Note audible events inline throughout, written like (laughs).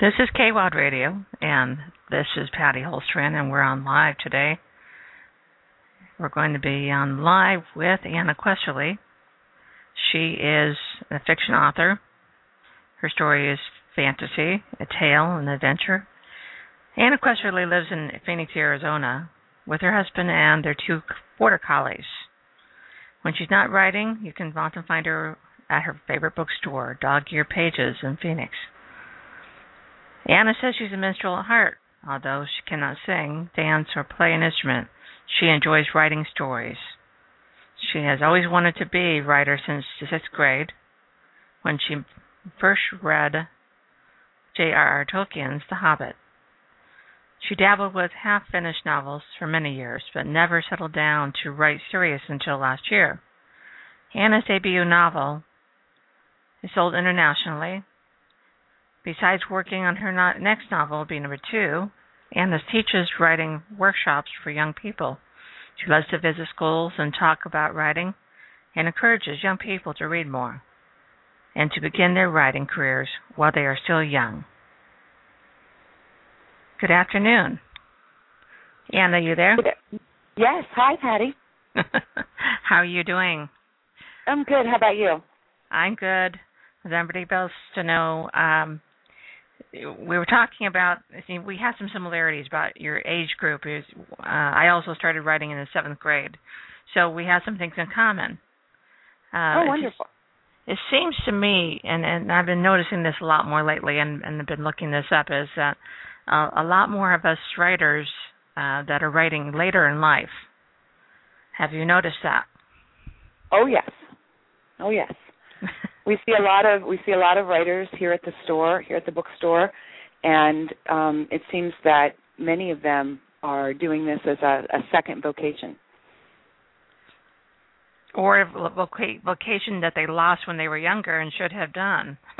This is KWOD Radio, and this is Patty Holstran, and we're on live today. We're going to be on live with Anna Questerly. She is a fiction author. Her story is fantasy, a tale, an adventure. Anna Questerly lives in Phoenix, Arizona, with her husband and their two border collies. When she's not writing, you can often find her at her favorite bookstore, Dog-Eared Pages in Phoenix. Anna says she's a minstrel at heart. Although she cannot sing, dance, or play an instrument, she enjoys writing stories. She has always wanted to be a writer since the sixth grade, when she first read J.R.R. Tolkien's The Hobbit. She dabbled with half finished novels for many years, but never settled down to write serious until last year. Anna's debut novel is sold internationally Besides working on her next novel, Be Number Two, Anna teaches writing workshops for young people. She loves to visit schools and talk about writing and encourages young people to read more and to begin their writing careers while they are still young. Good afternoon. Anna, you there? Yes. Hi, Patty. (laughs) (laughs) How are you doing? I'm good. How about you? I'm good. As everybody else to know, um, we were talking about you see, we have some similarities about your age group is uh, I also started writing in the seventh grade, so we have some things in common. Uh, oh, wonderful. It, it seems to me, and and I've been noticing this a lot more lately, and and I've been looking this up, is that uh, a lot more of us writers uh, that are writing later in life. Have you noticed that? Oh yes, oh yes. We see a lot of we see a lot of writers here at the store, here at the bookstore, and um, it seems that many of them are doing this as a, a second vocation. Or a vocation that they lost when they were younger and should have done. (laughs)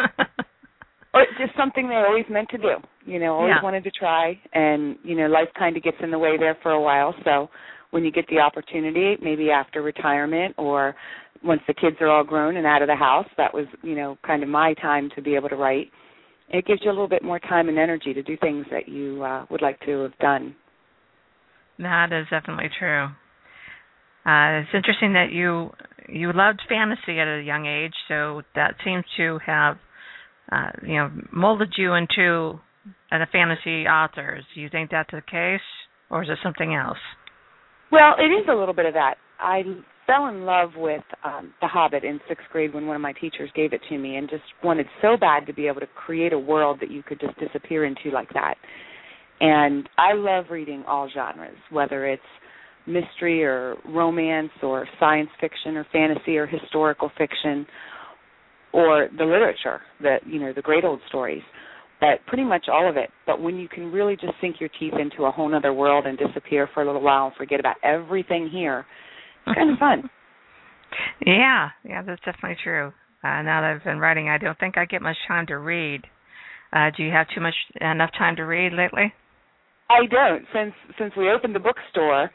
or just something they always meant to do. You know, always yeah. wanted to try, and you know, life kind of gets in the way there for a while. So when you get the opportunity, maybe after retirement or once the kids are all grown and out of the house, that was, you know, kind of my time to be able to write. It gives you a little bit more time and energy to do things that you uh, would like to have done. That is definitely true. Uh, it's interesting that you you loved fantasy at a young age, so that seems to have uh, you know molded you into a fantasy author. Do you think that's the case, or is it something else? Well, it is a little bit of that. I fell in love with um, The Hobbit in sixth grade when one of my teachers gave it to me, and just wanted so bad to be able to create a world that you could just disappear into like that. And I love reading all genres, whether it's mystery or romance or science fiction or fantasy or historical fiction or the literature, the you know the great old stories. But pretty much all of it. But when you can really just sink your teeth into a whole other world and disappear for a little while and forget about everything here, it's kind of fun. (laughs) Yeah, yeah, that's definitely true. Uh, now that I've been writing, I don't think I get much time to read. Uh, do you have too much enough time to read lately? I don't. Since since we opened the bookstore,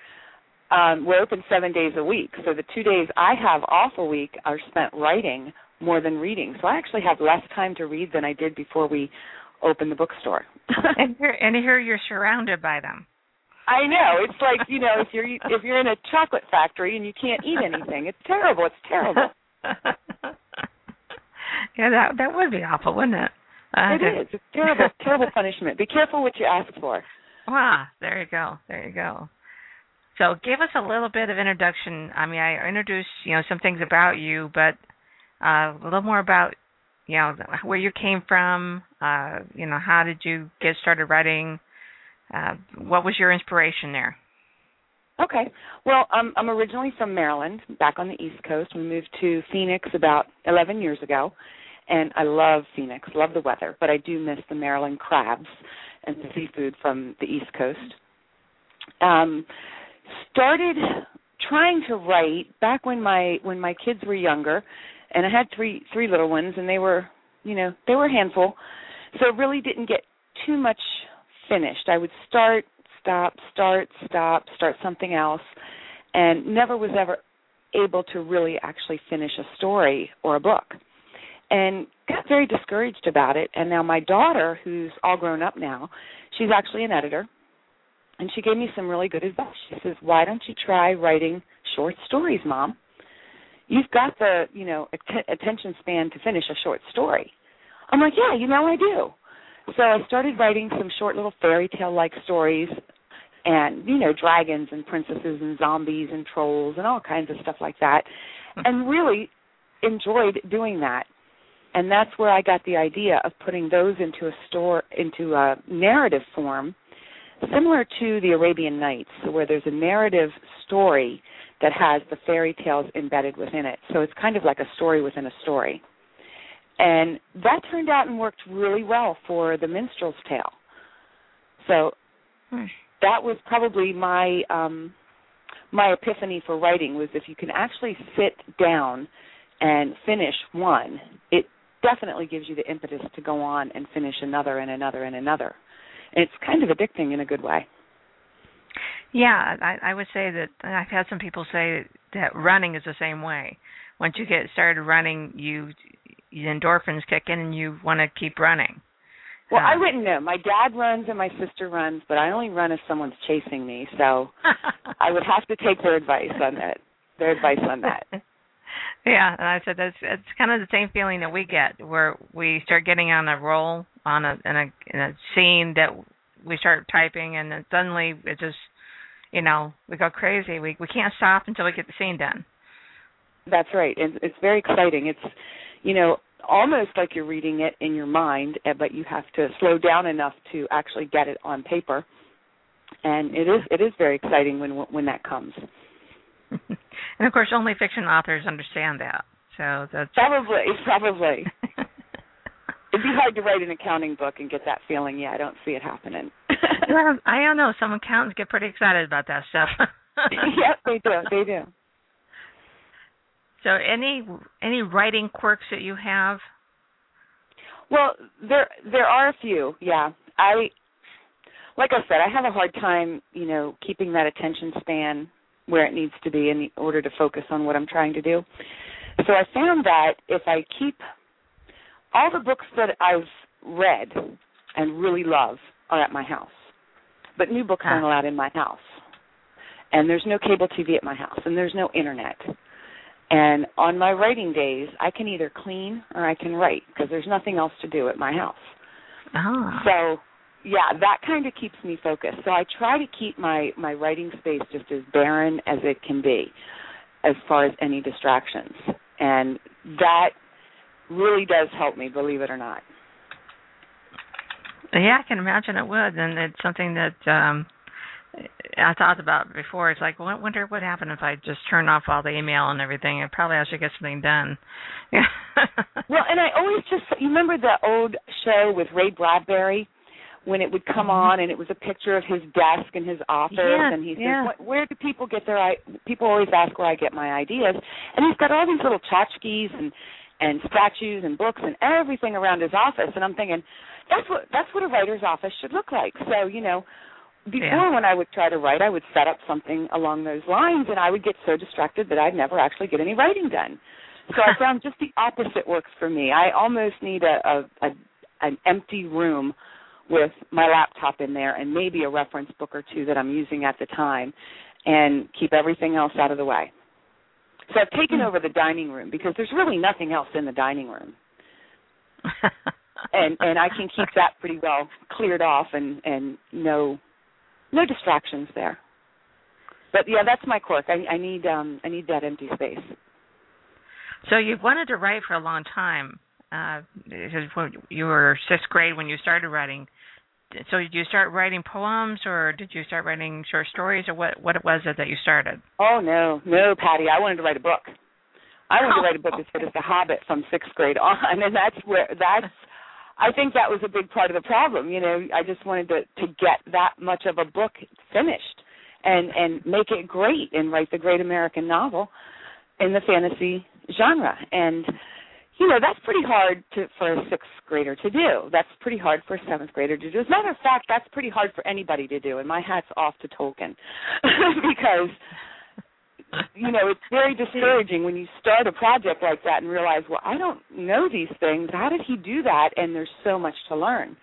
um, we're open seven days a week. So the two days I have off a week are spent writing more than reading. So I actually have less time to read than I did before we opened the bookstore. (laughs) and here, and here you're surrounded by them. I know. It's like you know, if you're if you're in a chocolate factory and you can't eat anything, it's terrible. It's terrible. (laughs) yeah, that that would be awful, wouldn't it? Uh, it is. It's terrible. terrible punishment. Be careful what you ask for. Ah, there you go. There you go. So, give us a little bit of introduction. I mean, I introduced you know some things about you, but uh, a little more about you know where you came from. Uh, you know, how did you get started writing? Uh, what was your inspiration there? Okay. Well, um, I'm originally from Maryland, back on the East Coast. We moved to Phoenix about 11 years ago, and I love Phoenix, love the weather, but I do miss the Maryland crabs and the seafood from the East Coast. Um, started trying to write back when my when my kids were younger, and I had three three little ones, and they were, you know, they were a handful. So really didn't get too much finished. I would start, stop, start, stop, start something else, and never was ever able to really actually finish a story or a book. and got very discouraged about it. And now my daughter, who's all grown up now, she's actually an editor, and she gave me some really good advice. She says, "Why don't you try writing short stories, Mom? You've got the you know att- attention span to finish a short story." I'm like, "Yeah, you know I do." So I started writing some short little fairy tale like stories and you know dragons and princesses and zombies and trolls and all kinds of stuff like that mm-hmm. and really enjoyed doing that. And that's where I got the idea of putting those into a store into a narrative form similar to the Arabian Nights where there's a narrative story that has the fairy tales embedded within it. So it's kind of like a story within a story and that turned out and worked really well for the minstrel's tale so hmm. that was probably my um my epiphany for writing was if you can actually sit down and finish one it definitely gives you the impetus to go on and finish another and another and another. And it's kind of addicting in a good way. Yeah, I, I would say that I've had some people say that running is the same way. Once you get started running, you endorphins kick in and you want to keep running. Well, uh, I wouldn't know. My dad runs and my sister runs, but I only run if someone's chasing me. So (laughs) I would have to take their advice on that. Their advice on that. (laughs) Yeah, and I said that's it's kind of the same feeling that we get where we start getting on a roll on a in a in a scene that we start typing and then suddenly it just you know we go crazy. We we can't stop until we get the scene done. That's right. It's, it's very exciting. It's you know almost like you're reading it in your mind, eh, but you have to slow down enough to actually get it on paper. And it is it is very exciting when when that comes. (laughs) and of course, only fiction authors understand that. So that's probably probably. (laughs) It'd be hard to write an accounting book and get that feeling. Yeah, I don't see it happening. well, (laughs) I don't know. Some accountants get pretty excited about that stuff. yep, they do. They do. So, any any writing quirks that you have? Well, there there are a few. Yeah, I like I said, I have a hard time, you know, keeping that attention span where it needs to be in order to focus on what I'm trying to do. So I found that if I keep all the books that I've read and really love are at my house, but new books aren't allowed in my house. And there's no cable TV at my house, and there's no internet. And on my writing days, I can either clean or I can write because there's nothing else to do at my house. Oh. So yeah, that kind of keeps me focused. So I try to keep my my writing space just as barren as it can be, as far as any distractions, and that really does help me, believe it or not. Yeah, I can imagine it would, and it's something that um I thought about before. It's like, well, I wonder what happened if I just turn off all the email and everything. Probably I should get something done. (laughs) well, and I always just you remember the old show with Ray Bradbury when it would come mm-hmm. on and it was a picture of his desk and his office yeah, and he says yeah. where do people get their i people always ask where I get my ideas and he's got all these little tchotchkes and and statues and books and everything around his office and I'm thinking that's what that's what a writer's office should look like so you know before yeah. when I would try to write I would set up something along those lines and I would get so distracted that I'd never actually get any writing done so I (laughs) found just the opposite works for me I almost need a, a, a an empty room with my laptop in there and maybe a reference book or two that I'm using at the time and keep everything else out of the way. So I've taken hmm. over the dining room because there's really nothing else in the dining room. (laughs) and and I can keep that pretty well cleared off and and no no distractions there. But yeah, that's my quirk. I I need um I need that empty space. So you've wanted to write for a long time. Uh, you were sixth grade when you started writing so did you start writing poems or did you start writing short stories or what what was it that you started oh no no patty i wanted to write a book i wanted to write a book as good as the hobbit from sixth grade on (laughs) and that's where that's i think that was a big part of the problem you know i just wanted to to get that much of a book finished and and make it great and write the great american novel in the fantasy genre and you know that's pretty hard to for a sixth grader to do. That's pretty hard for a seventh grader to do. As a matter of fact, that's pretty hard for anybody to do. And my hat's off to Tolkien (laughs) because (laughs) you know, it's very discouraging when you start a project like that and realize, well, I don't know these things. How did he do that? And there's so much to learn.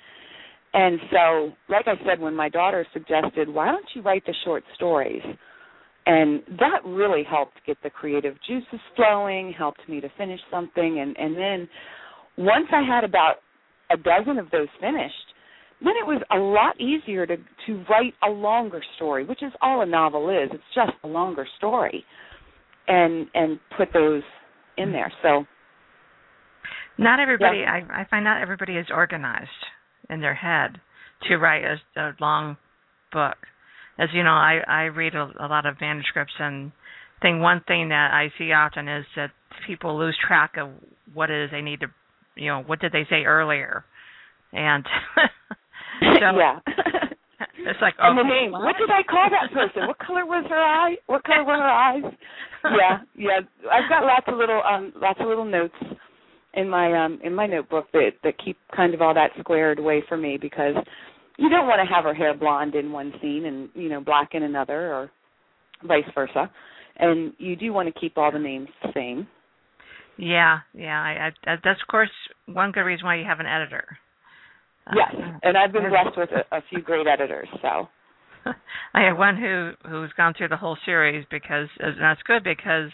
And so, like I said, when my daughter suggested, why don't you write the short stories? And that really helped get the creative juices flowing, helped me to finish something. And, and then once I had about a dozen of those finished, then it was a lot easier to to write a longer story, which is all a novel is. It's just a longer story, and and put those in there. So not everybody, yeah. I I find not everybody is organized in their head to write a, a long book. As you know, I I read a, a lot of manuscripts and think one thing that I see often is that people lose track of what it is they need to, you know, what did they say earlier, and (laughs) (laughs) So, yeah. (laughs) it's like oh, and the name. What? what did I call that person? what color was her eye? What color were her eyes? (laughs) Yeah, yeah. I've got lots of little um lots of little notes in my um in my notebook that that keep kind of all that squared away for me because you don't want to have her hair blonde in one scene and you know black in another or vice versa and you do want to keep all the names the same yeah yeah I, I that's of course one good reason why you have an editor Yes, and I've been blessed with a, a few great editors. So (laughs) I have one who who's gone through the whole series because and that's good because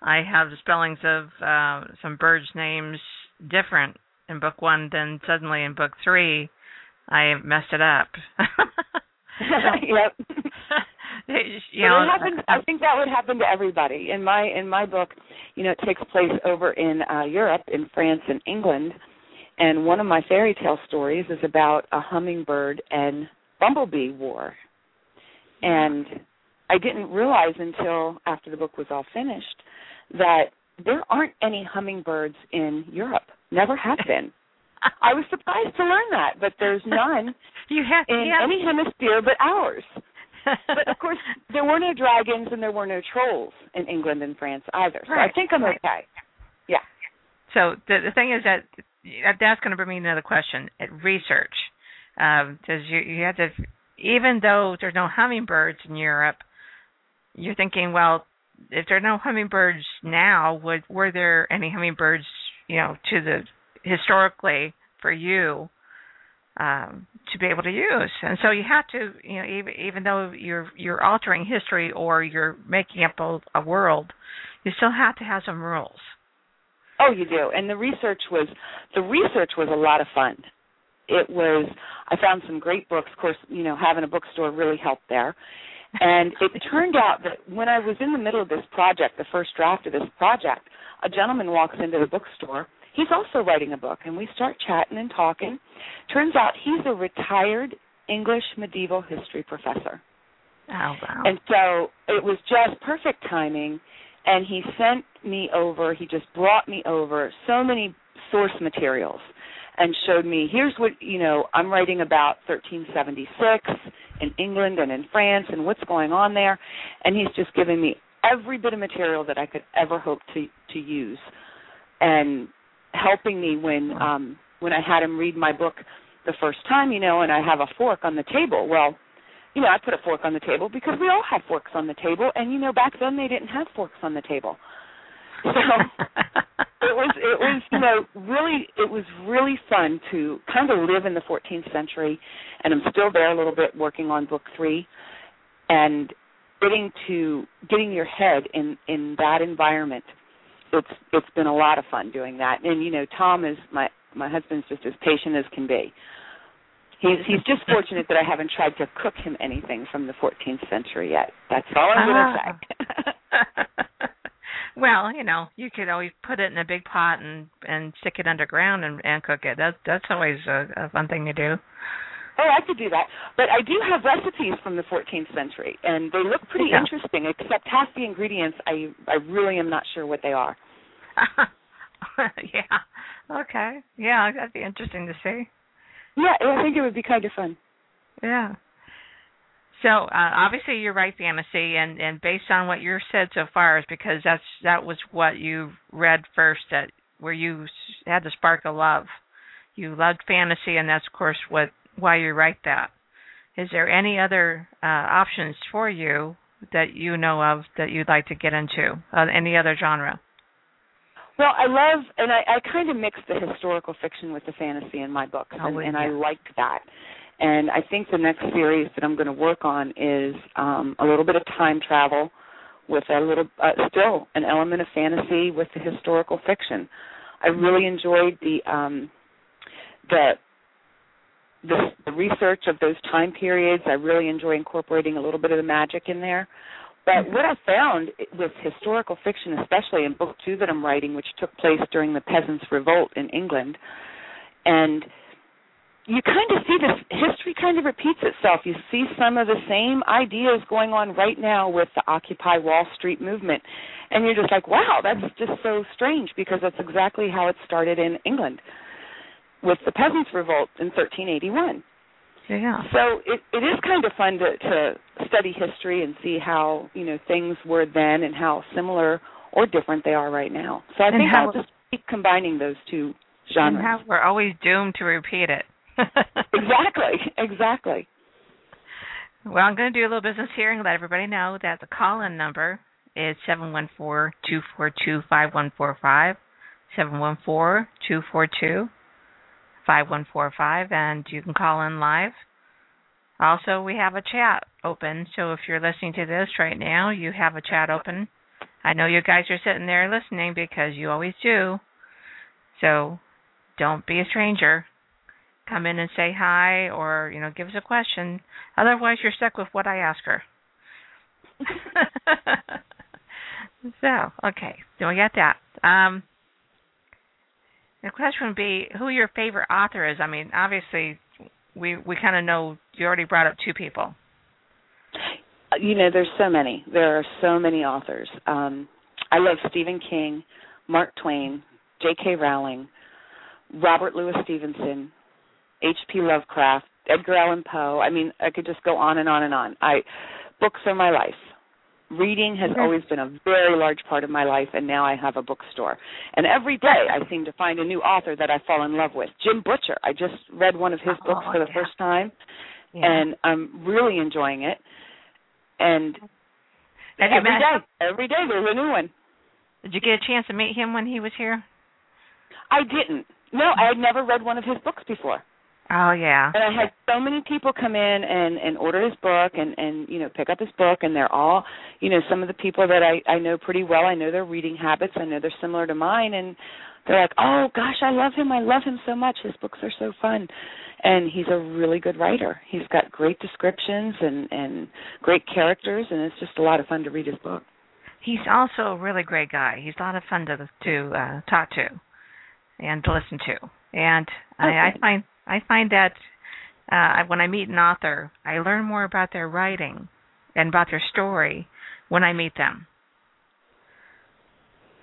I have the spellings of uh, some birds' names different in book one than suddenly in book three I messed it up. (laughs) (laughs) yep. you know, happens, I think that would happen to everybody. In my in my book, you know, it takes place over in uh, Europe, in France and England and one of my fairy tale stories is about a hummingbird and bumblebee war. And I didn't realize until after the book was all finished that there aren't any hummingbirds in Europe. Never have (laughs) been. I was surprised to learn that, but there's none (laughs) you have, in yeah. any hemisphere but ours. but of course, (laughs) there were no dragons and there were no trolls in England and France either. So right. I think I'm okay. Yeah. So the the thing is that that's going to bring me another question. At research, um, you you have to, even though there's no hummingbirds in Europe, you're thinking, well, if there are no hummingbirds now, would were there any hummingbirds, you know, to the historically for you um, to be able to use? And so you have to, you know, even even though you're you're altering history or you're making up a, a world, you still have to have some rules. Oh, you do. And the research was the research was a lot of fun. It was I found some great books. Of course, you know, having a bookstore really helped there. And it (laughs) turned out that when I was in the middle of this project, the first draft of this project, a gentleman walks into the bookstore. He's also writing a book, and we start chatting and talking. Turns out he's a retired English medieval history professor. Oh wow! And so it was just perfect timing and he sent me over he just brought me over so many source materials and showed me here's what you know i'm writing about 1376 in england and in france and what's going on there and he's just giving me every bit of material that i could ever hope to to use and helping me when um when i had him read my book the first time you know and i have a fork on the table. Well you know, I put a fork on the table because we all have forks on the table, and you know, back then they didn't have forks on the table. So (laughs) it was it was you know really it was really fun to kind of live in the 14th century, and I'm still there a little bit working on book three, and getting to getting your head in in that environment. It's it's been a lot of fun doing that, and you know, Tom is my my husband's just as patient as can be. He's he's just fortunate that I haven't tried to cook him anything from the 14th century yet. That's all I'm going to ah. say. (laughs) well, you know, you could always put it in a big pot and and stick it underground and and cook it. That's that's always a, a fun thing to do. Oh, I could do that. But I do have recipes from the 14th century, and they look pretty yeah. interesting. Except half the ingredients, I I really am not sure what they are. (laughs) yeah. Okay. Yeah, that'd be interesting to see. Yeah, I think it would be kind of fun. Yeah. So uh, obviously you're write fantasy, and and based on what you've said so far, is because that's that was what you read first, that where you had the spark of love. You loved fantasy, and that's of course what why you write that. Is there any other uh, options for you that you know of that you'd like to get into? Uh, any other genre? Well, I love, and I, I kind of mix the historical fiction with the fantasy in my books, oh, and, and yeah. I like that. And I think the next series that I'm going to work on is um, a little bit of time travel with a little, uh, still an element of fantasy with the historical fiction. I really enjoyed the um, the the, the research of those time periods. I really enjoy incorporating a little bit of the magic in there. But mm-hmm. what I found with historical fiction, especially in book two that I'm writing, which took place during the Peasants' Revolt in England, and you kind of see this history kind of repeats itself. You see some of the same ideas going on right now with the Occupy Wall Street movement. And you're just like, wow, that's mm-hmm. just so strange because that's exactly how it started in England with the Peasants' Revolt in 1381. Yeah. So it it is kind of fun to to study history and see how you know things were then and how similar or different they are right now. So I and think how, I'll just keep combining those two genres. And how we're always doomed to repeat it. (laughs) exactly, exactly. Well, I'm going to do a little business here and let everybody know that the call-in number is seven one four two four two five one four five, seven one four two four two. 5145 and you can call in live. Also, we have a chat open, so if you're listening to this right now, you have a chat open. I know you guys are sitting there listening because you always do. So, don't be a stranger. Come in and say hi or, you know, give us a question. Otherwise, you're stuck with what I ask her. (laughs) (laughs) so, okay. So we got that. Um the question would be who your favorite author is. I mean, obviously, we we kind of know you already brought up two people. You know, there's so many. There are so many authors. Um, I love Stephen King, Mark Twain, J.K. Rowling, Robert Louis Stevenson, H.P. Lovecraft, Edgar Allan Poe. I mean, I could just go on and on and on. I books are my life reading has always been a very large part of my life and now I have a bookstore. And every day I seem to find a new author that I fall in love with. Jim Butcher. I just read one of his oh, books for the yeah. first time yeah. and I'm really enjoying it. And have every day, every day there's a new one. Did you get a chance to meet him when he was here? I didn't. No, I had never read one of his books before. Oh yeah. And I had so many people come in and and order his book and and you know pick up his book and they're all you know some of the people that I I know pretty well. I know their reading habits. I know they're similar to mine and they're like, "Oh gosh, I love him. I love him so much. His books are so fun." And he's a really good writer. He's got great descriptions and and great characters and it's just a lot of fun to read his book. He's also a really great guy. He's a lot of fun to to uh, talk to and to listen to. And okay. I, I find I find that uh, when I meet an author, I learn more about their writing and about their story when I meet them.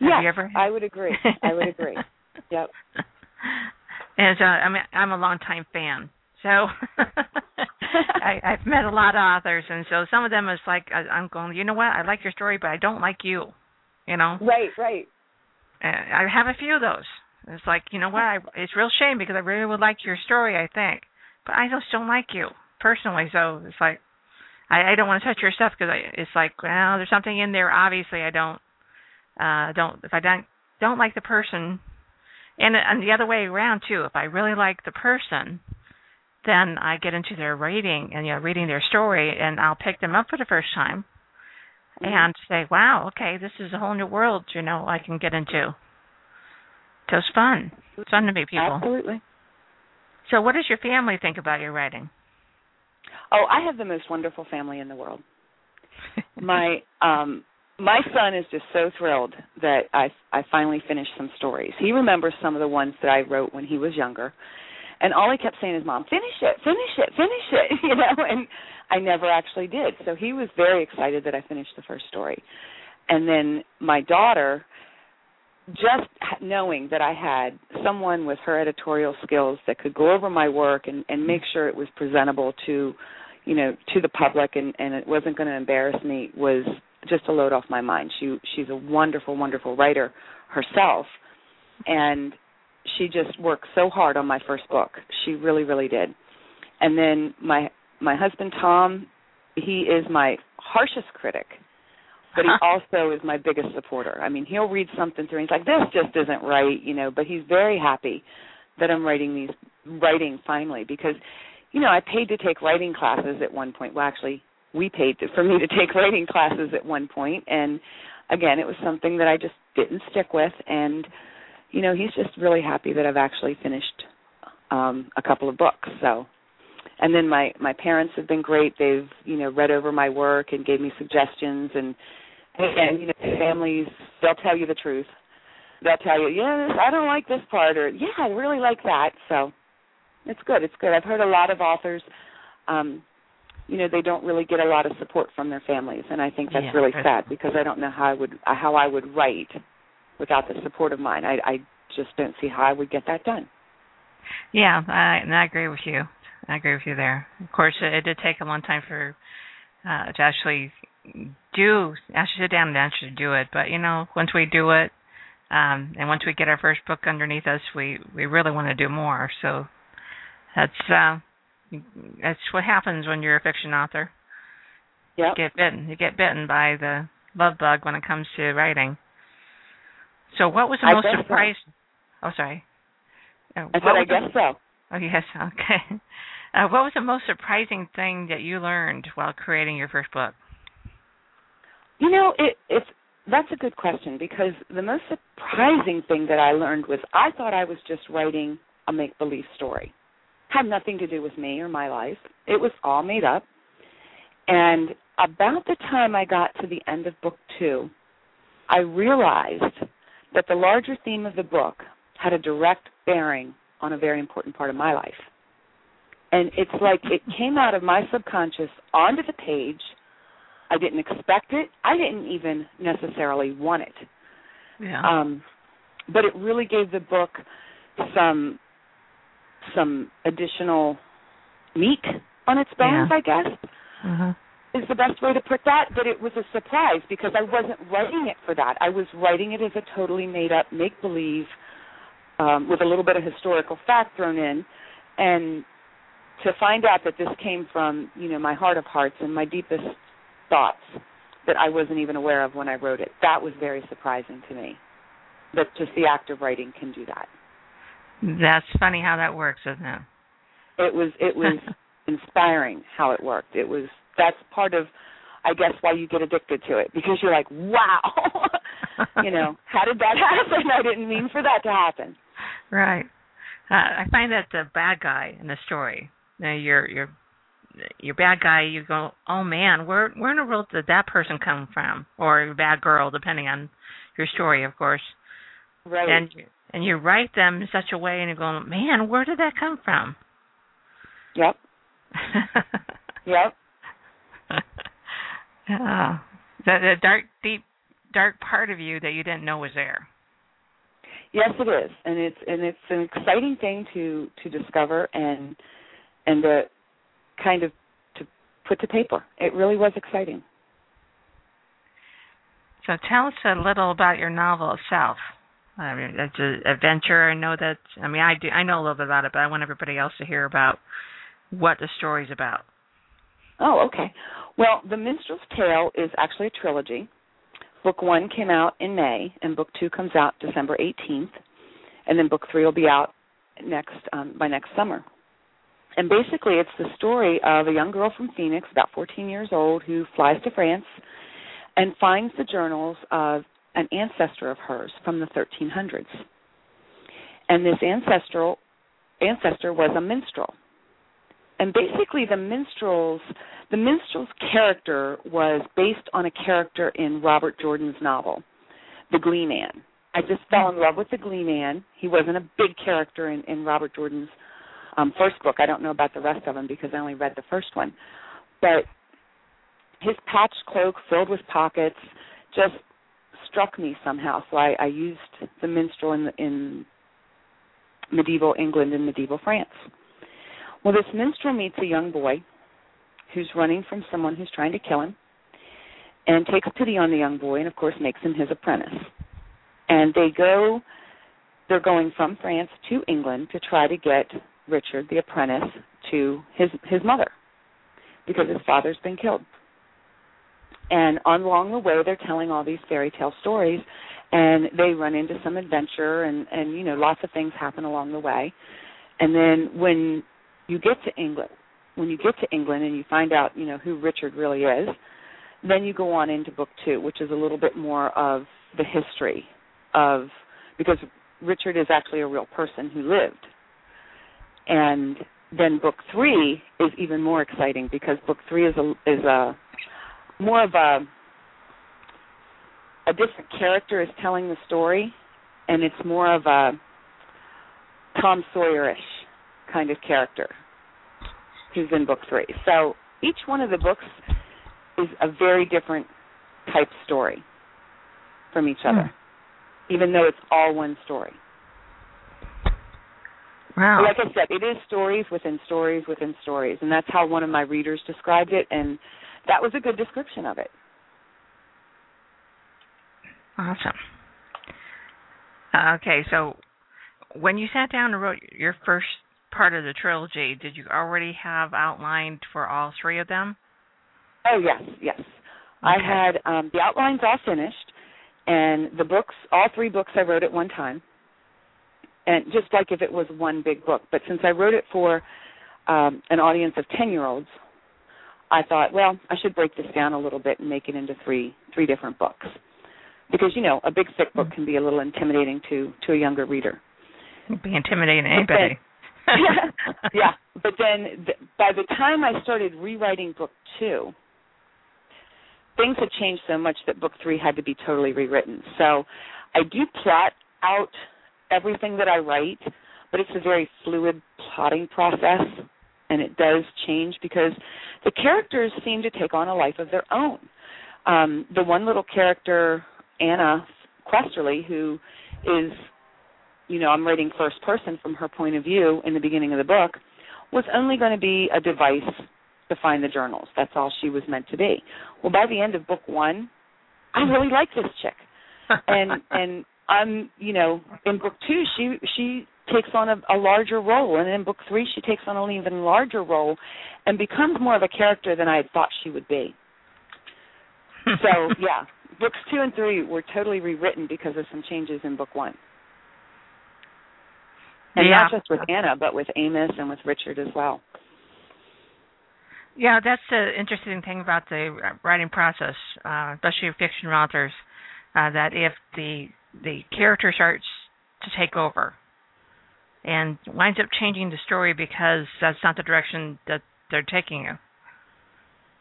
Yeah, ever... I would agree. I would agree. (laughs) yep. And so I mean, I'm a longtime fan, so (laughs) I, I've met a lot of authors, and so some of them is like I, I'm going, you know what? I like your story, but I don't like you. You know. Right. Right. I have a few of those. It's like, you know what? I, it's real shame because I really would like your story, I think, but I just don't like you personally. So it's like, I, I don't want to touch your stuff because it's like, well, there's something in there. Obviously, I don't, uh, don't. If I don't don't like the person, and and the other way around too. If I really like the person, then I get into their rating and you know reading their story, and I'll pick them up for the first time, mm-hmm. and say, wow, okay, this is a whole new world. You know, I can get into. So it's fun. It's fun to meet people. Absolutely. So, what does your family think about your writing? Oh, I have the most wonderful family in the world. my um my son is just so thrilled that I I finally finished some stories. He remembers some of the ones that I wrote when he was younger. And all he kept saying is, "Mom, finish it, finish it, finish it," (laughs) you know, and I never actually did. So he was very excited that I finished the first story. And then my daughter just knowing that I had someone with her editorial skills that could go over my work and, and make sure it was presentable to, you know, to the public and, and it wasn't going to embarrass me was just a load off my mind. She she's a wonderful, wonderful writer herself, and she just worked so hard on my first book. She really, really did. And then my my husband Tom, he is my harshest critic, but he (laughs) also is my biggest supporter. I mean, he'll read something through and he's like, "This just isn't right," you know. But he's very happy that I'm writing these writing finally because, you know, I paid to take writing classes at one point. Well, actually, we paid to, for me to take writing classes at one point, and again, it was something that I just didn't stick with. And you know, he's just really happy that I've actually finished um, a couple of books. So and then my my parents have been great they've you know read over my work and gave me suggestions and and you know families they'll tell you the truth. They'll tell you yeah i don't like this part or yeah i really like that. So it's good it's good. I've heard a lot of authors um you know they don't really get a lot of support from their families and i think that's yeah, really sad because i don't know how i would how i would write without the support of mine. I i just don't see how i would get that done. Yeah i and i agree with you. I agree with you there. Of course, it, it did take a long time for uh, to actually do actually sit down and actually do it. But you know, once we do it, um, and once we get our first book underneath us, we we really want to do more. So that's uh, that's what happens when you're a fiction author. Yeah. You get bitten. You get bitten by the love bug when it comes to writing. So, what was the I most surprising? So. Oh, sorry. Uh, I said I guess so. Oh yes, (laughs) okay. Uh, what was the most surprising thing that you learned while creating your first book? You know, it, it's that's a good question because the most surprising thing that I learned was I thought I was just writing a make believe story. Had nothing to do with me or my life. It was all made up. And about the time I got to the end of book two, I realized that the larger theme of the book had a direct bearing on a very important part of my life. And it's like it came out of my subconscious onto the page. I didn't expect it. I didn't even necessarily want it. Yeah. Um, but it really gave the book some some additional meat on its bones, Yeah. I guess Uh-huh. is the best way to put that. But it was a surprise because I wasn't writing it for that. I was writing it as a totally made up make believe um, with a little bit of historical fact thrown in, and to find out that this came from you know my heart of hearts and my deepest thoughts that I wasn't even aware of when I wrote it. That was very surprising to me. That just the act of writing can do that. That's funny how that works, isn't it? It was it was (laughs) inspiring how it worked. It was that's part of I guess why you get addicted to it because you're like, wow, (laughs) you know, how did that (laughs) happen? I didn't mean for that to happen. Right. Uh, I find that the bad guy in the story, you know, your your your bad guy, you go, oh man, where where in the world did that person come from, or your bad girl, depending on your story, of course. Right. And and you write them in such a way, and you're going, man, where did that come from? Yep. (laughs) Yep. yeah. (laughs) The, the dark, deep, dark part of you that you didn't know was there. Yes, it is, and it's and it's an exciting thing to to discover and and to kind of to put to paper. It really was exciting. So tell us a little about your novel itself. I mean, it's an adventure. I know that. I mean, I do. I know a little bit about it, but I want everybody else to hear about what the story's about. Oh, okay. Well, The Minstrel's Tale is actually a trilogy. Book one came out in May, and book two comes out December 18th, and then book three will be out next um, by next summer. And basically, it's the story of a young girl from Phoenix, about 14 years old, who flies to France and finds the journals of an ancestor of hers from the 1300s. And this ancestral ancestor was a minstrel. And basically, the minstrel's the minstrel's character was based on a character in Robert Jordan's novel, The Gleeman. I just fell in love with The Gleeman. He wasn't a big character in, in Robert Jordan's um, first book. I don't know about the rest of them because I only read the first one. But his patched cloak filled with pockets just struck me somehow. So I, I used the minstrel in, in medieval England and medieval France. Well, this minstrel meets a young boy who's running from someone who's trying to kill him and takes pity on the young boy and of course makes him his apprentice. And they go they're going from France to England to try to get Richard the apprentice to his his mother. because his father's been killed. And along the way, they're telling all these fairy tale stories, and they run into some adventure, and and you know lots of things happen along the way. And then when you get to England, when you get to England and you find out you know who Richard really is, then you go on into book two, which is a little bit more of the history of because Richard is actually a real person who lived. And then book three is even more exciting because book three is a is a more of a a different character is telling the story, and it's more of a Tom Sawyerish kind of character who's in book three. So each one of the books is a very different type story from each other, hmm. even though it's all one story. Wow. Like I said, it is stories within stories within stories, and that's how one of my readers described it, and that was a good description of it. Awesome. Okay, so when you sat down and wrote your first part of the trilogy, did you already have outlined for all three of them? Oh yes, yes. Okay. I had um, the outlines all finished, and the books, all three books, I wrote at one time, and just like if it was one big book. But since I wrote it for um, an audience of ten-year-olds, I thought, well, I should break this down a little bit and make it into three three different books, because you know a big thick book can be a little intimidating to to a younger reader. It'd be intimidating to anybody. (laughs) yeah, but then th- by the time I started rewriting book two, things had changed so much that book three had to be totally rewritten. So I do plot out everything that I write, but it's a very fluid plotting process, and it does change because the characters seem to take on a life of their own. Um, the one little character, Anna Questerly, who is, you know, I'm writing first person from her point of view in the beginning of the book, was only going to be a device to find the journals. That's all she was meant to be. Well, by the end of book one, I really like this chick, (laughs) and and I'm you know in book two she she takes on a, a larger role, and in book three she takes on an even larger role, and becomes more of a character than I had thought she would be. (laughs) so yeah, books two and three were totally rewritten because of some changes in book one. And yeah. not just with Anna, but with Amos and with Richard as well. Yeah, that's the interesting thing about the writing process, uh, especially fiction authors, uh, that if the the character starts to take over and winds up changing the story because that's not the direction that they're taking you.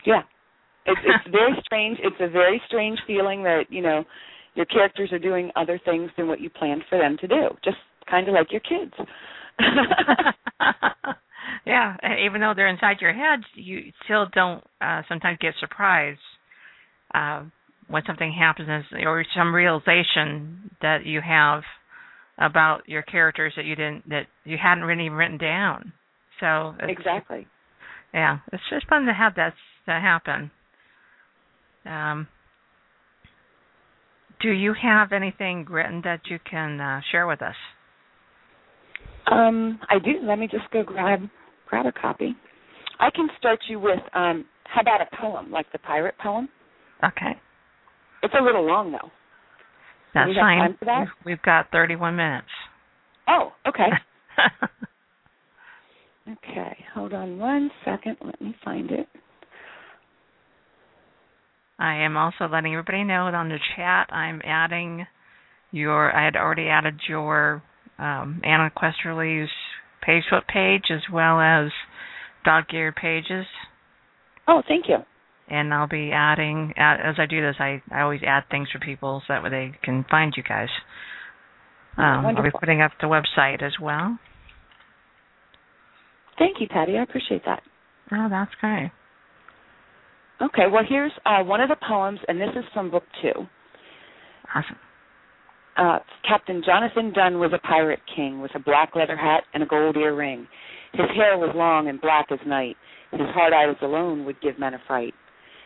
Yeah, it's it's (laughs) very strange. It's a very strange feeling that you know your characters are doing other things than what you planned for them to do. Just kind of like your kids. (laughs) yeah, even though they're inside your head, you still don't uh, sometimes get surprised uh, when something happens or some realization that you have about your characters that you didn't that you hadn't really even written down. So exactly. Yeah, it's just fun to have that that happen. Um, do you have anything written that you can uh, share with us? Um, I do. Let me just go grab grab a copy. I can start you with um, how about a poem, like the pirate poem? Okay. It's a little long though. That's fine. That? We've got 31 minutes. Oh, okay. (laughs) okay, hold on one second. Let me find it. I am also letting everybody know that on the chat I'm adding your I had already added your um, Anna Questerly's Facebook page as well as Dog-Eared pages. Oh, thank you. And I'll be adding as I do this. I, I always add things for people so that way they can find you guys. Um, I'll be putting up the website as well. Thank you, Patty. I appreciate that. Oh, that's great. Okay, well, here's uh, one of the poems, and this is from book two. Awesome. Uh, Captain Jonathan Dunn was a pirate king with a black leather hat and a gold earring. His hair was long and black as night. His hard eyes alone would give men a fright.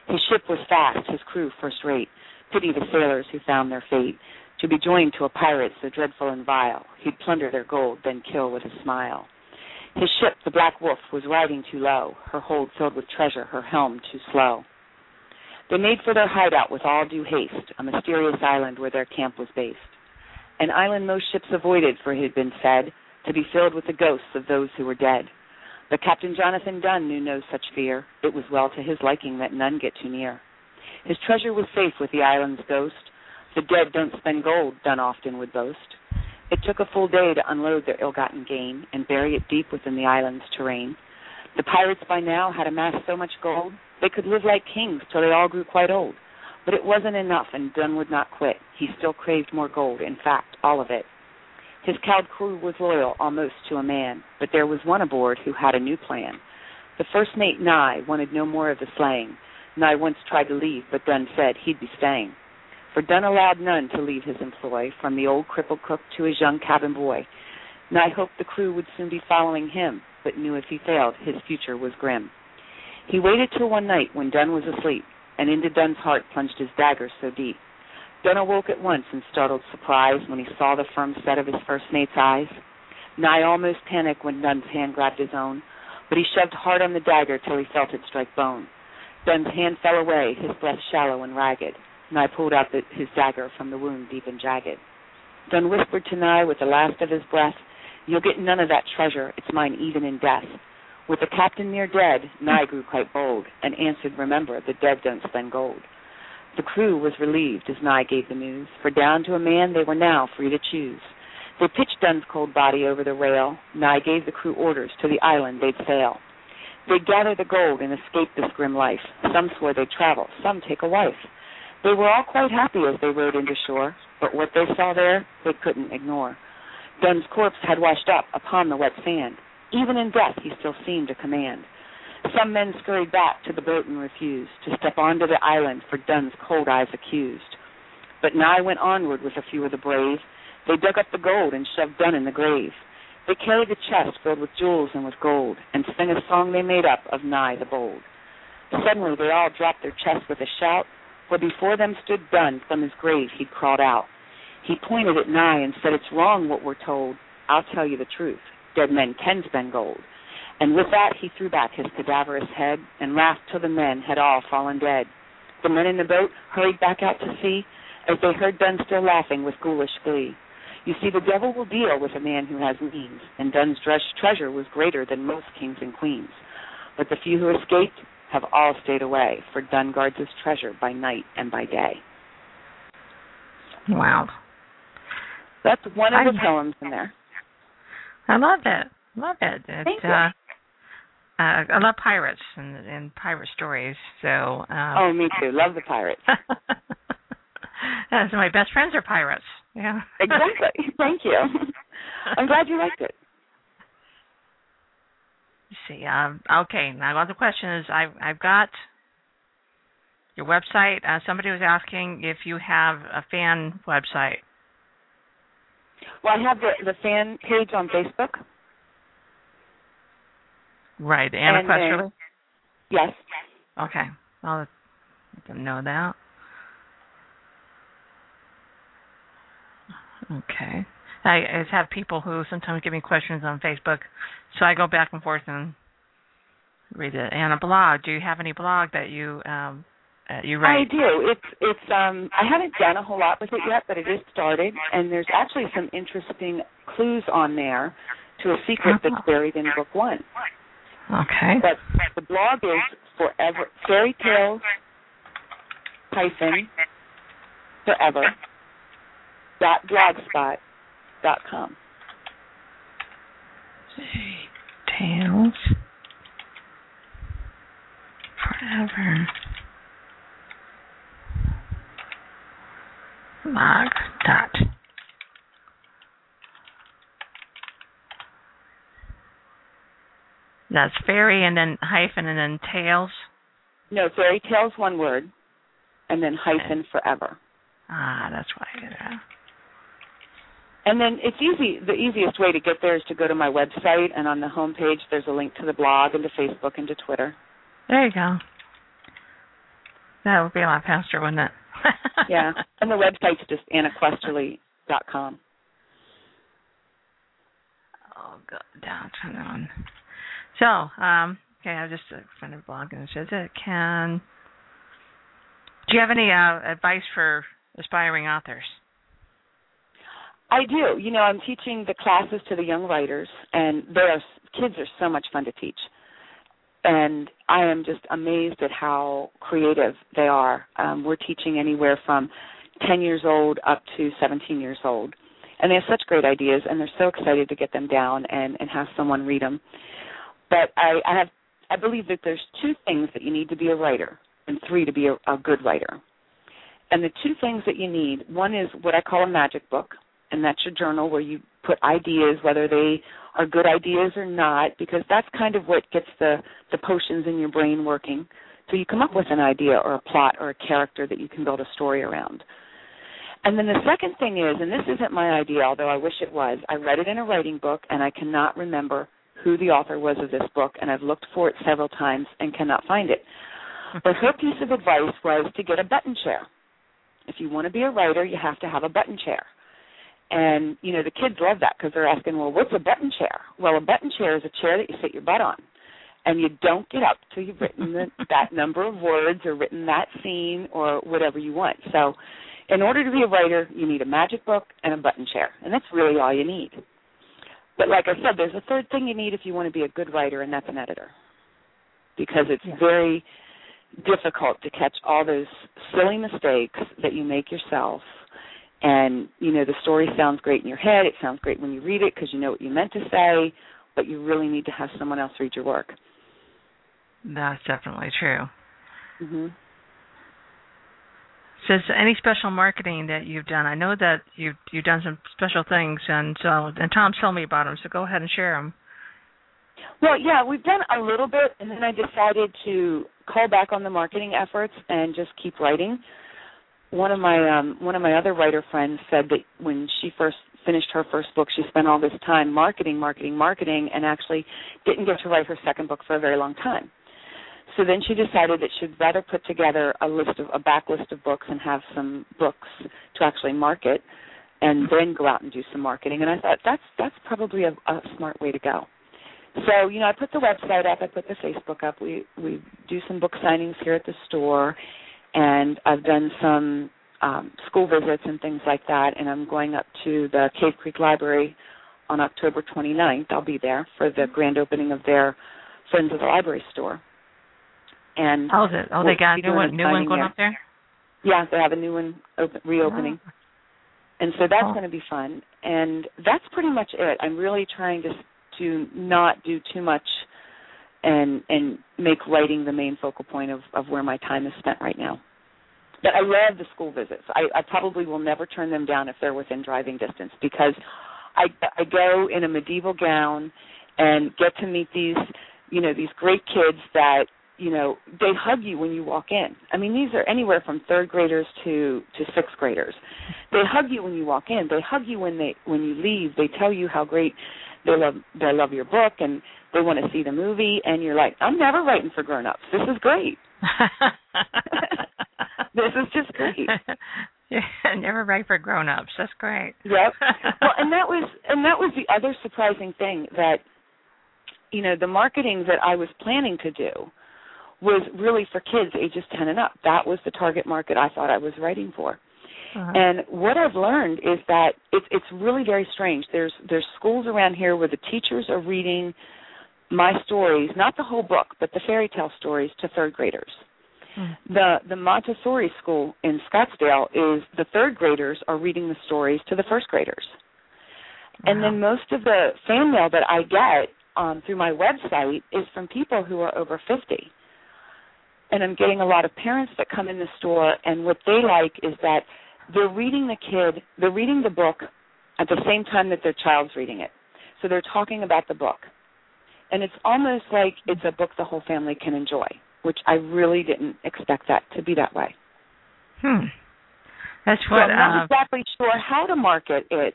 His ship was fast, his crew first rate. Pity the sailors who found their fate. To be joined to a pirate so dreadful and vile, he'd plunder their gold, then kill with a smile. His ship, the Black Wolf, was riding too low, her hold filled with treasure, her helm too slow. They made for their hideout with all due haste, a mysterious island where their camp was based. An island most ships avoided, for it had been said to be filled with the ghosts of those who were dead. But Captain Jonathan Dunn knew no such fear. It was well to his liking that none get too near. His treasure was safe with the island's ghost. The dead don't spend gold, Dunn often would boast. It took a full day to unload their ill-gotten gain and bury it deep within the island's terrain. The pirates by now had amassed so much gold they could live like kings till they all grew quite old. But it wasn't enough, and Dunn would not quit. He still craved more gold, in fact, all of it. His cowed crew was loyal almost to a man, but there was one aboard who had a new plan. The first mate, Nye, wanted no more of the slaying. Nye once tried to leave, but Dunn said he'd be staying for Dunn allowed none to leave his employ, from the old crippled cook to his young cabin boy. Nye hoped the crew would soon be following him, but knew if he failed, his future was grim. He waited till one night when Dunn was asleep, and into Dunn's heart plunged his dagger so deep. Dunn awoke at once in startled surprise when he saw the firm set of his first mate's eyes. Nye almost panicked when Dunn's hand grabbed his own, but he shoved hard on the dagger till he felt it strike bone. Dunn's hand fell away, his breath shallow and ragged. Nye pulled out the, his dagger from the wound deep and jagged. Dunn whispered to Nye with the last of his breath, You'll get none of that treasure, it's mine even in death. With the captain near dead, Nye grew quite bold, and answered, Remember, the dead don't spend gold. The crew was relieved as Nye gave the news, for down to a man they were now free to choose. They pitched Dunn's cold body over the rail. Nye gave the crew orders to the island they'd sail. They'd gather the gold and escape this grim life. Some swore they'd travel, some take a wife. They were all quite happy as they rowed into shore, but what they saw there they couldn't ignore. Dunn's corpse had washed up upon the wet sand. Even in death he still seemed to command. Some men scurried back to the boat and refused to step onto the island for Dunn's cold eyes accused. But Nye went onward with a few of the brave. They dug up the gold and shoved Dunn in the grave. They carried the chest filled with jewels and with gold, and sang a song they made up of Nye the bold. Suddenly they all dropped their chests with a shout, for before them stood Dunn from his grave he'd crawled out. He pointed at Nye and said, It's wrong what we're told. I'll tell you the truth. Dead men can spend gold. And with that he threw back his cadaverous head and laughed till the men had all fallen dead. The men in the boat hurried back out to sea as they heard Dunn still laughing with ghoulish glee. You see, the devil will deal with a man who has means, and Dunn's treasure was greater than most kings and queens. But the few who escaped have all stayed away, for Dunn guards his treasure by night and by day. Wow. That's one of I, the poems in there. I love it. Love it. it Thank uh, you. Uh, I love pirates and, and pirate stories. So. Um, oh, me too. Love the pirates. (laughs) yeah, so my best friends are pirates. Yeah. exactly. (laughs) Thank you. I'm glad you liked it see. Um, okay, now the question is, I've I've got your website. Uh, somebody was asking if you have a fan website. Well, I have the the fan page on Facebook. Right, Anna Questerly. yes. Okay, I'll let them know that. Okay. I, have people who sometimes give me questions on Facebook, so I go back and forth and read it. And a blog. Do you have any blog that you um, uh, you write? I do. It's it's um I haven't done a whole lot with it yet, but it is started, and there's actually some interesting clues on there to a secret that's uh-huh. buried in book one. Okay. But the blog is forever fairy tales hyphen forever dot blogspot dot com. Tales forever. Log dot. That's fairy and then hyphen and then tails. No, fairy tales one word, and then hyphen okay. forever. Ah, that's why I did that. And then it's easy. The easiest way to get there is to go to my website, and on the home page there's a link to the blog and to Facebook and to Twitter. There you go. That would be a lot faster, wouldn't it? (laughs) yeah, and the website's just annaquesterly.com. Oh go down, turn on. So, um, okay, I just uh, found a blog and it says it can. Do you have any uh, advice for aspiring authors? I do. You know, I'm teaching the classes to the young writers, and they are kids are so much fun to teach. And I am just amazed at how creative they are. Um, we're teaching anywhere from 10 years old up to 17 years old. And they have such great ideas, and they're so excited to get them down and, and have someone read them. But I, I have I believe that there's two things that you need to be a writer, and three to be a, a good writer. And the two things that you need, one is what I call a magic book, and that's your journal where you put ideas, whether they are good ideas or not, because that's kind of what gets the the potions in your brain working. So you come up with an idea or a plot or a character that you can build a story around. And then the second thing is, and this isn't my idea, although I wish it was, I read it in a writing book and I cannot remember who the author was of this book, and I've looked for it several times and cannot find it. But her piece of advice was to get a button chair. If you want to be a writer, you have to have a button chair. And you know the kids love that because they're asking, well, what's a button chair? Well, a button chair is a chair that you sit your butt on, and you don't get up till you've written the, (laughs) that number of words or written that scene or whatever you want. So, in order to be a writer, you need a magic book and a button chair, and that's really all you need. But like I said, there's a third thing you need if you want to be a good writer, and that's an editor, because it's yeah. very difficult to catch all those silly mistakes that you make yourself. And you know the story sounds great in your head. It sounds great when you read it because you know what you meant to say but you really need to have someone else read your work. That's definitely true. Mhm so any special marketing that you've done? I know that you've you've done some special things and so and tom told me about them so go ahead and share them well yeah we've done a little bit and then i decided to call back on the marketing efforts and just keep writing. One of my um one of my other writer friends said that when she first finished her first book she spent all this time marketing marketing marketing and actually didn't get to write her second book for a very long time so then she decided that she'd rather put together a list of a back list of books and have some books to actually market and then go out and do some marketing and i thought that's that's probably a, a smart way to go so you know i put the website up i put the facebook up we we do some book signings here at the store and I've done some um, school visits and things like that. And I'm going up to the Cave Creek Library on October 29th. I'll be there for the grand opening of their Friends of the Library store. And how's it? Oh, they got a new one, new one going there. up there. Yeah, they have a new one open, reopening. Oh. And so that's oh. going to be fun. And that's pretty much it. I'm really trying to to not do too much and and make writing the main focal point of of where my time is spent right now. But I love the school visits. I, I probably will never turn them down if they're within driving distance because I I go in a medieval gown and get to meet these you know these great kids that you know they hug you when you walk in. I mean these are anywhere from third graders to to sixth graders. They hug you when you walk in. They hug you when they when you leave. They tell you how great they love they love your book and they want to see the movie and you're like i'm never writing for grown ups this is great (laughs) (laughs) this is just great yeah (laughs) never write for grown ups that's great yep well and that was and that was the other surprising thing that you know the marketing that i was planning to do was really for kids ages 10 and up that was the target market i thought i was writing for uh-huh. And what I've learned is that it's it's really very strange. There's there's schools around here where the teachers are reading my stories, not the whole book, but the fairy tale stories to third graders. Mm-hmm. The the Montessori school in Scottsdale is the third graders are reading the stories to the first graders. Wow. And then most of the fan mail that I get um, through my website is from people who are over 50. And I'm getting a lot of parents that come in the store, and what they like is that they're reading the kid, they're reading the book at the same time that their child's reading it. So they're talking about the book. And it's almost like it's a book the whole family can enjoy, which I really didn't expect that to be that way. Hmm. That's what so I'm not uh, exactly sure how to market it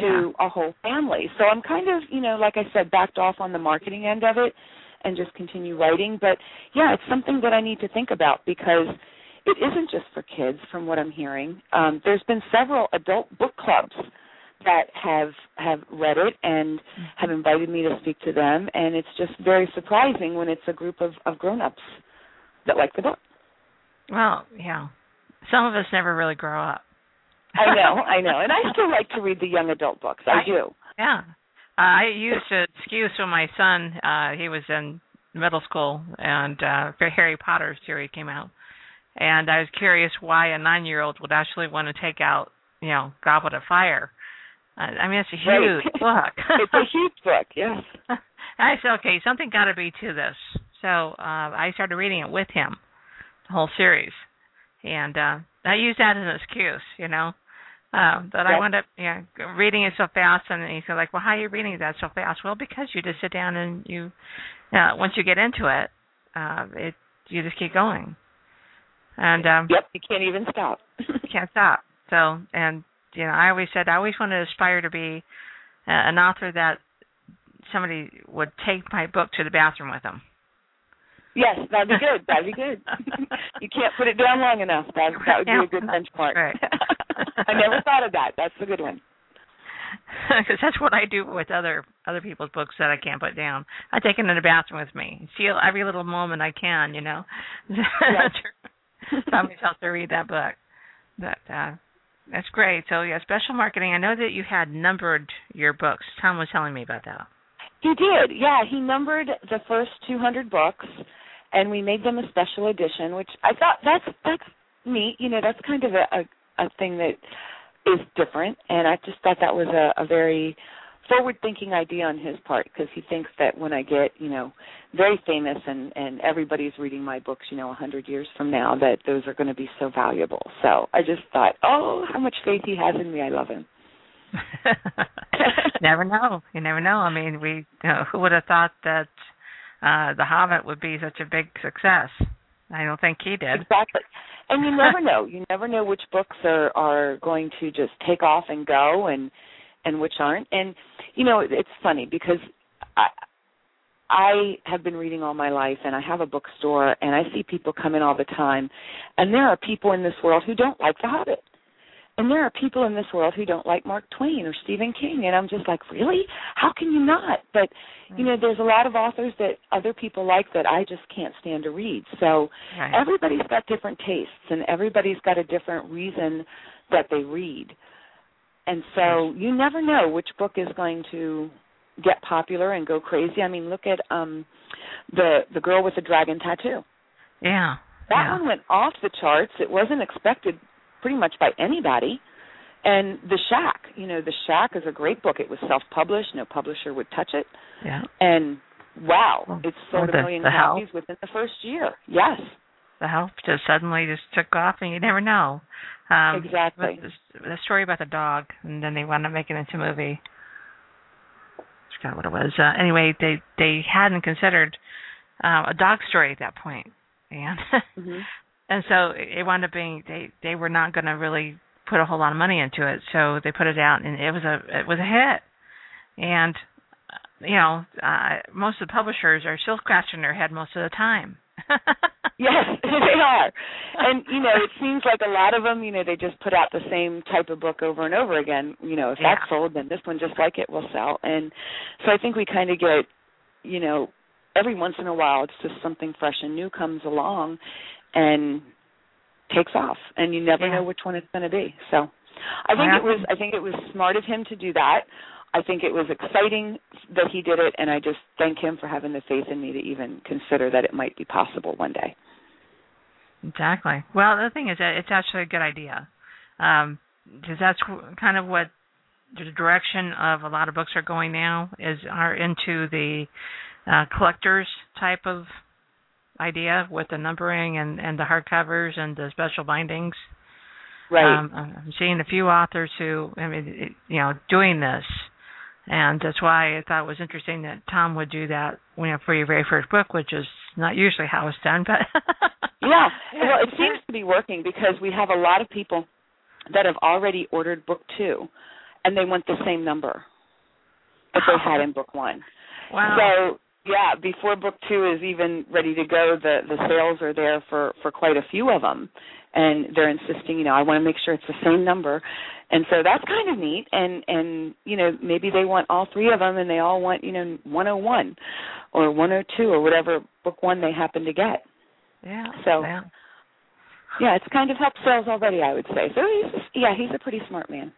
to yeah. a whole family. So I'm kind of, you know, like I said, backed off on the marketing end of it and just continue writing. But yeah, it's something that I need to think about because it isn't just for kids, from what I'm hearing. Um, there's been several adult book clubs that have have read it and have invited me to speak to them. And it's just very surprising when it's a group of of grown-ups that like the book. Well yeah. Some of us never really grow up. I know (laughs) i know. And i still like to read the young adult books. I, I do. Yeah i used to excuse when my son uh he was in middle school and uh harry potter series came out and i was curious why a nine year old would actually want to take out you know goblet of fire I mean, it's a huge right. (laughs) book. it's a huge book, yes. (laughs) I said, okay, something got to be to this. So uh, I started reading it with him, the whole series, and uh, I used that as an excuse, you know. Uh, that yep. I wound up yeah, reading it so fast, and he's like, "Well, how are you reading that so fast?" Well, because you just sit down and you, uh, once you get into it, uh, it you just keep going, and um, yep, you can't even stop. can't stop. So, and you know, I always said I always wanted to aspire to be uh, an author that somebody would take my book to the bathroom with them. Yes, that'd be good. That'd be good. (laughs) you can't put it down long enough. That that would be a good (laughs) benchmark. Right. (laughs) I never thought of that. That's a good one. Because that's what I do with other other people's books that I can't put down. I take them in the bathroom with me. Feel every little moment I can, you know. Yes. Tell myself to read that book. But uh that's great. So yeah, special marketing. I know that you had numbered your books. Tom was telling me about that. He did. Yeah, he numbered the first 200 books, and we made them a special edition, which I thought that's that's neat. You know, that's kind of a a, a thing that is different, and I just thought that was a, a very forward thinking idea on his part because he thinks that when I get, you know, very famous and and everybody's reading my books, you know, a hundred years from now, that those are going to be so valuable. So I just thought, oh, how much faith he has in me. I love him. (laughs) never know. You never know. I mean, we know, who would have thought that uh The Hobbit would be such a big success? I don't think he did. Exactly. And you (laughs) never know. You never know which books are are going to just take off and go and and which aren't. And you know, it's funny because I I have been reading all my life and I have a bookstore and I see people come in all the time and there are people in this world who don't like The Hobbit. And there are people in this world who don't like Mark Twain or Stephen King and I'm just like, "Really? How can you not?" But you know, there's a lot of authors that other people like that I just can't stand to read. So right. everybody's got different tastes and everybody's got a different reason that they read. And so you never know which book is going to get popular and go crazy. I mean, look at um the the girl with the dragon tattoo. Yeah. That yeah. one went off the charts. It wasn't expected pretty much by anybody. And The Shack, you know, The Shack is a great book. It was self-published. No publisher would touch it. Yeah. And wow, well, it sold a million copies within the first year. Yes. The help just suddenly just took off, and you never know. Um, exactly. The, the story about the dog, and then they wound up making it into a movie. I forgot what it was. Uh, anyway, they they hadn't considered uh, a dog story at that point, and mm-hmm. (laughs) and so it wound up being they they were not going to really put a whole lot of money into it, so they put it out, and it was a it was a hit, and uh, you know uh, most of the publishers are still scratching their head most of the time. (laughs) yes, (laughs) they are. And you know, it seems like a lot of them, you know, they just put out the same type of book over and over again. You know, if yeah. that's sold, then this one just like it will sell. And so I think we kind of get, you know, every once in a while it's just something fresh and new comes along and takes off and you never yeah. know which one it's going to be. So I think yeah. it was I think it was smart of him to do that. I think it was exciting that he did it, and I just thank him for having the faith in me to even consider that it might be possible one day. Exactly. Well, the thing is that it's actually a good idea, um, because that's kind of what the direction of a lot of books are going now is are into the uh, collectors type of idea with the numbering and and the hardcovers and the special bindings. Right. Um, I'm seeing a few authors who, I mean, you know, doing this and that's why I thought it was interesting that Tom would do that you know, for your very first book, which is not usually how it's done, but (laughs) yeah, well, it seems to be working because we have a lot of people that have already ordered book two, and they want the same number that they had in book one. Wow. So yeah, before book two is even ready to go, the the sales are there for for quite a few of them, and they're insisting, you know, I want to make sure it's the same number, and so that's kind of neat. And and you know, maybe they want all three of them, and they all want you know 101 or 102 or whatever book one they happen to get. Yeah. So. Yeah. Yeah, it's kind of helped sales already, I would say. So he's yeah, he's a pretty smart man.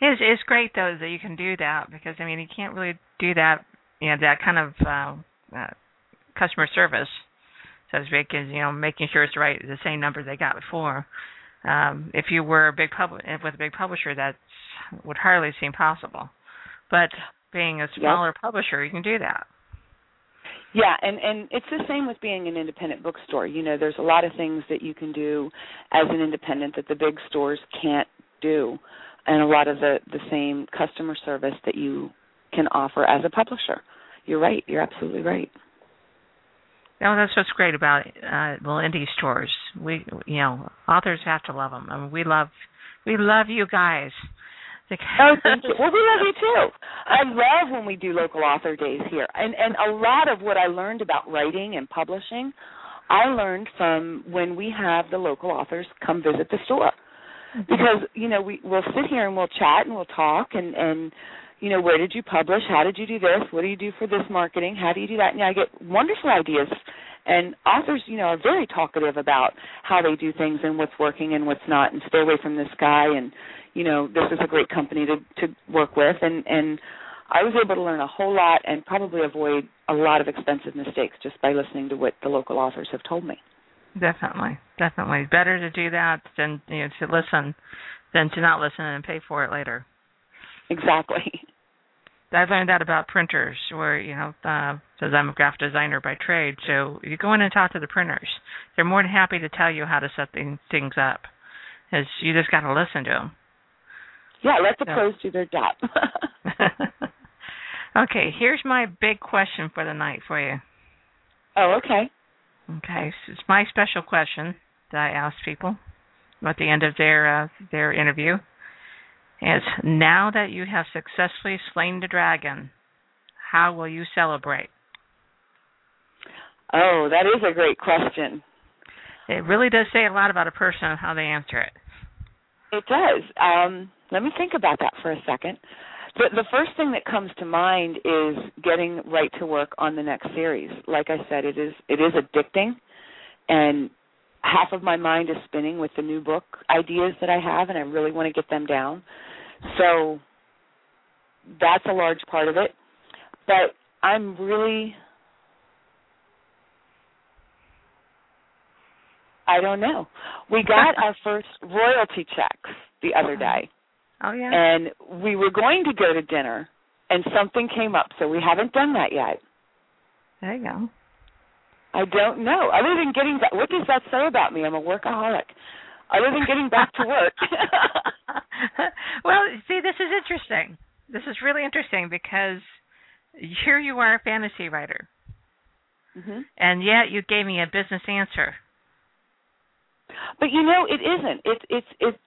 It's it's great though that you can do that because I mean you can't really do that you know that kind of uh, uh, customer service, so to speak, is you know making sure it's the right the same number they got before. Um, if you were a big pub with a big publisher, that would hardly seem possible. But being a smaller yep. publisher, you can do that. Yeah, and and it's the same with being an independent bookstore. You know, there's a lot of things that you can do as an independent that the big stores can't do, and a lot of the the same customer service that you can offer as a publisher. You're right. You're absolutely right. No, that's what's great about uh well indie stores. We you know authors have to love them. I mean, we love we love you guys. oh, thank you. Well, we love you too. I love when we do local author days here, and and a lot of what I learned about writing and publishing, I learned from when we have the local authors come visit the store, mm-hmm. because you know we we'll sit here and we'll chat and we'll talk and and you know, where did you publish? How did you do this? What do you do for this marketing? How do you do that? And I get wonderful ideas. And authors, you know, are very talkative about how they do things and what's working and what's not, and stay away from this guy. And you know, this is a great company to to work with. And and I was able to learn a whole lot and probably avoid a lot of expensive mistakes just by listening to what the local authors have told me. Definitely, definitely, better to do that than you know to listen than to not listen and pay for it later. Exactly. (laughs) I learned that about printers, where you know, uh, I'm a graphic designer by trade. So you go in and talk to the printers. They're more than happy to tell you how to set things up. Is you just got to listen to them. Yeah, let the so. pros do their job. (laughs) okay, here's my big question for the night for you. Oh, okay. Okay, so it's my special question that I ask people at the end of their uh, their interview. Is now that you have successfully slain the dragon, how will you celebrate? Oh, that is a great question. It really does say a lot about a person and how they answer it. It does. Um, let me think about that for a second. The, the first thing that comes to mind is getting right to work on the next series. Like I said, it is it is addicting, and half of my mind is spinning with the new book ideas that I have, and I really want to get them down. So that's a large part of it. But I'm really I don't know. We got our first royalty checks the other oh. day. Oh yeah. And we were going to go to dinner and something came up, so we haven't done that yet. There you go. I don't know. Other than getting back, what does that say about me? I'm a workaholic. Other than getting back to work. (laughs) well, see, this is interesting. This is really interesting because here you are a fantasy writer, mm-hmm. and yet you gave me a business answer. But you know, it isn't. It's it's it's.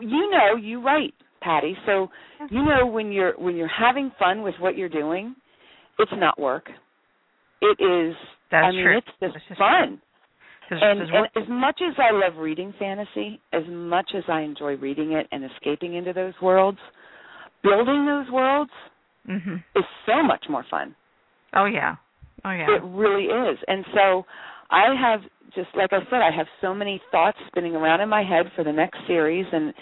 You know, you write, Patty. So you know when you're when you're having fun with what you're doing, it's not work. It is that's I mean, true. it's just fun. And, and as much as I love reading fantasy, as much as I enjoy reading it and escaping into those worlds, building those worlds mm-hmm. is so much more fun. Oh yeah, oh yeah. It really is. And so I have just like I said, I have so many thoughts spinning around in my head for the next series, and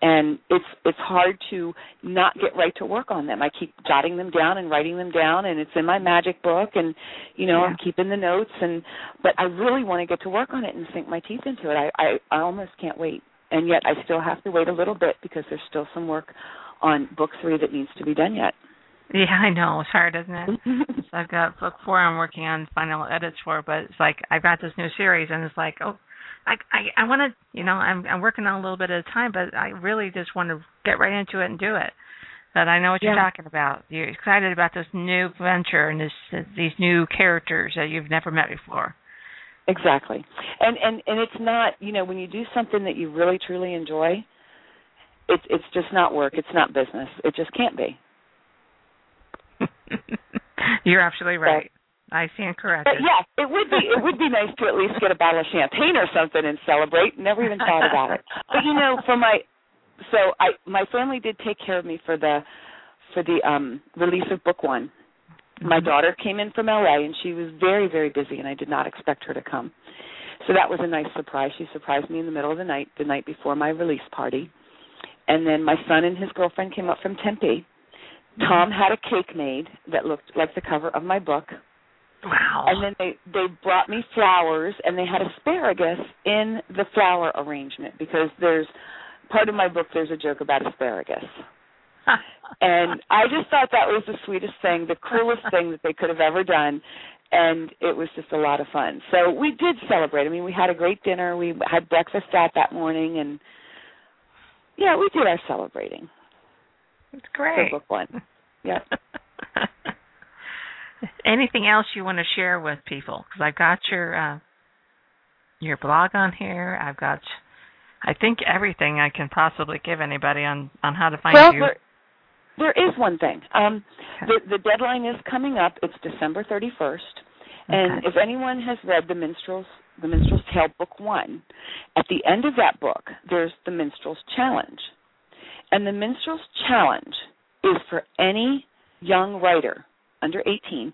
and it's it's hard to not get right to work on them. I keep jotting them down and writing them down and it's in my magic book and you know, yeah. I'm keeping the notes and but I really want to get to work on it and sink my teeth into it. I, I I almost can't wait. And yet I still have to wait a little bit because there's still some work on book 3 that needs to be done yet. Yeah, I know. It's hard, isn't it? (laughs) so I've got book 4 I'm working on final edits for, but it's like I've got this new series and it's like, oh, I I, I want to, you know, I'm I'm working on a little bit at a time, but I really just want to get right into it and do it. But I know what yeah. you're talking about. You're excited about this new venture and this these new characters that you've never met before. Exactly. And and and it's not, you know, when you do something that you really truly enjoy, it's it's just not work. It's not business. It just can't be. (laughs) You're absolutely right. I stand corrected. But yeah, it would be it would be (laughs) nice to at least get a bottle of champagne or something and celebrate. Never even thought about it. But you know, for my so I my family did take care of me for the for the um release of book one. My Mhm. daughter came in from LA and she was very very busy and I did not expect her to come. So that was a nice surprise. She surprised me in the middle of the night, the night before my release party. And then my son and his girlfriend came up from Tempe. Tom had a cake made that looked like the cover of my book. Wow. And then they they brought me flowers and they had asparagus in the flower arrangement because there's part of my book there's a joke about asparagus. (laughs) And I just thought that was the sweetest thing, the coolest (laughs) thing that they could have ever done. And it was just a lot of fun. So we did celebrate. I mean, we had a great dinner. We had breakfast out that morning and yeah, we did our celebrating It's for great. book one. (laughs) Yeah. Anything else you want to share with people? Because I've got your uh, your blog on here. I've got, I think everything I can possibly give anybody on on how to find well, you. there, there is one thing. Um, the the deadline is coming up. It's December 31st. And Okay. if anyone has read the Minstrel's the Minstrel's Tale Book One, at the end of that book, there's the Minstrel's Challenge, and the Minstrel's Challenge is for any young writer under 18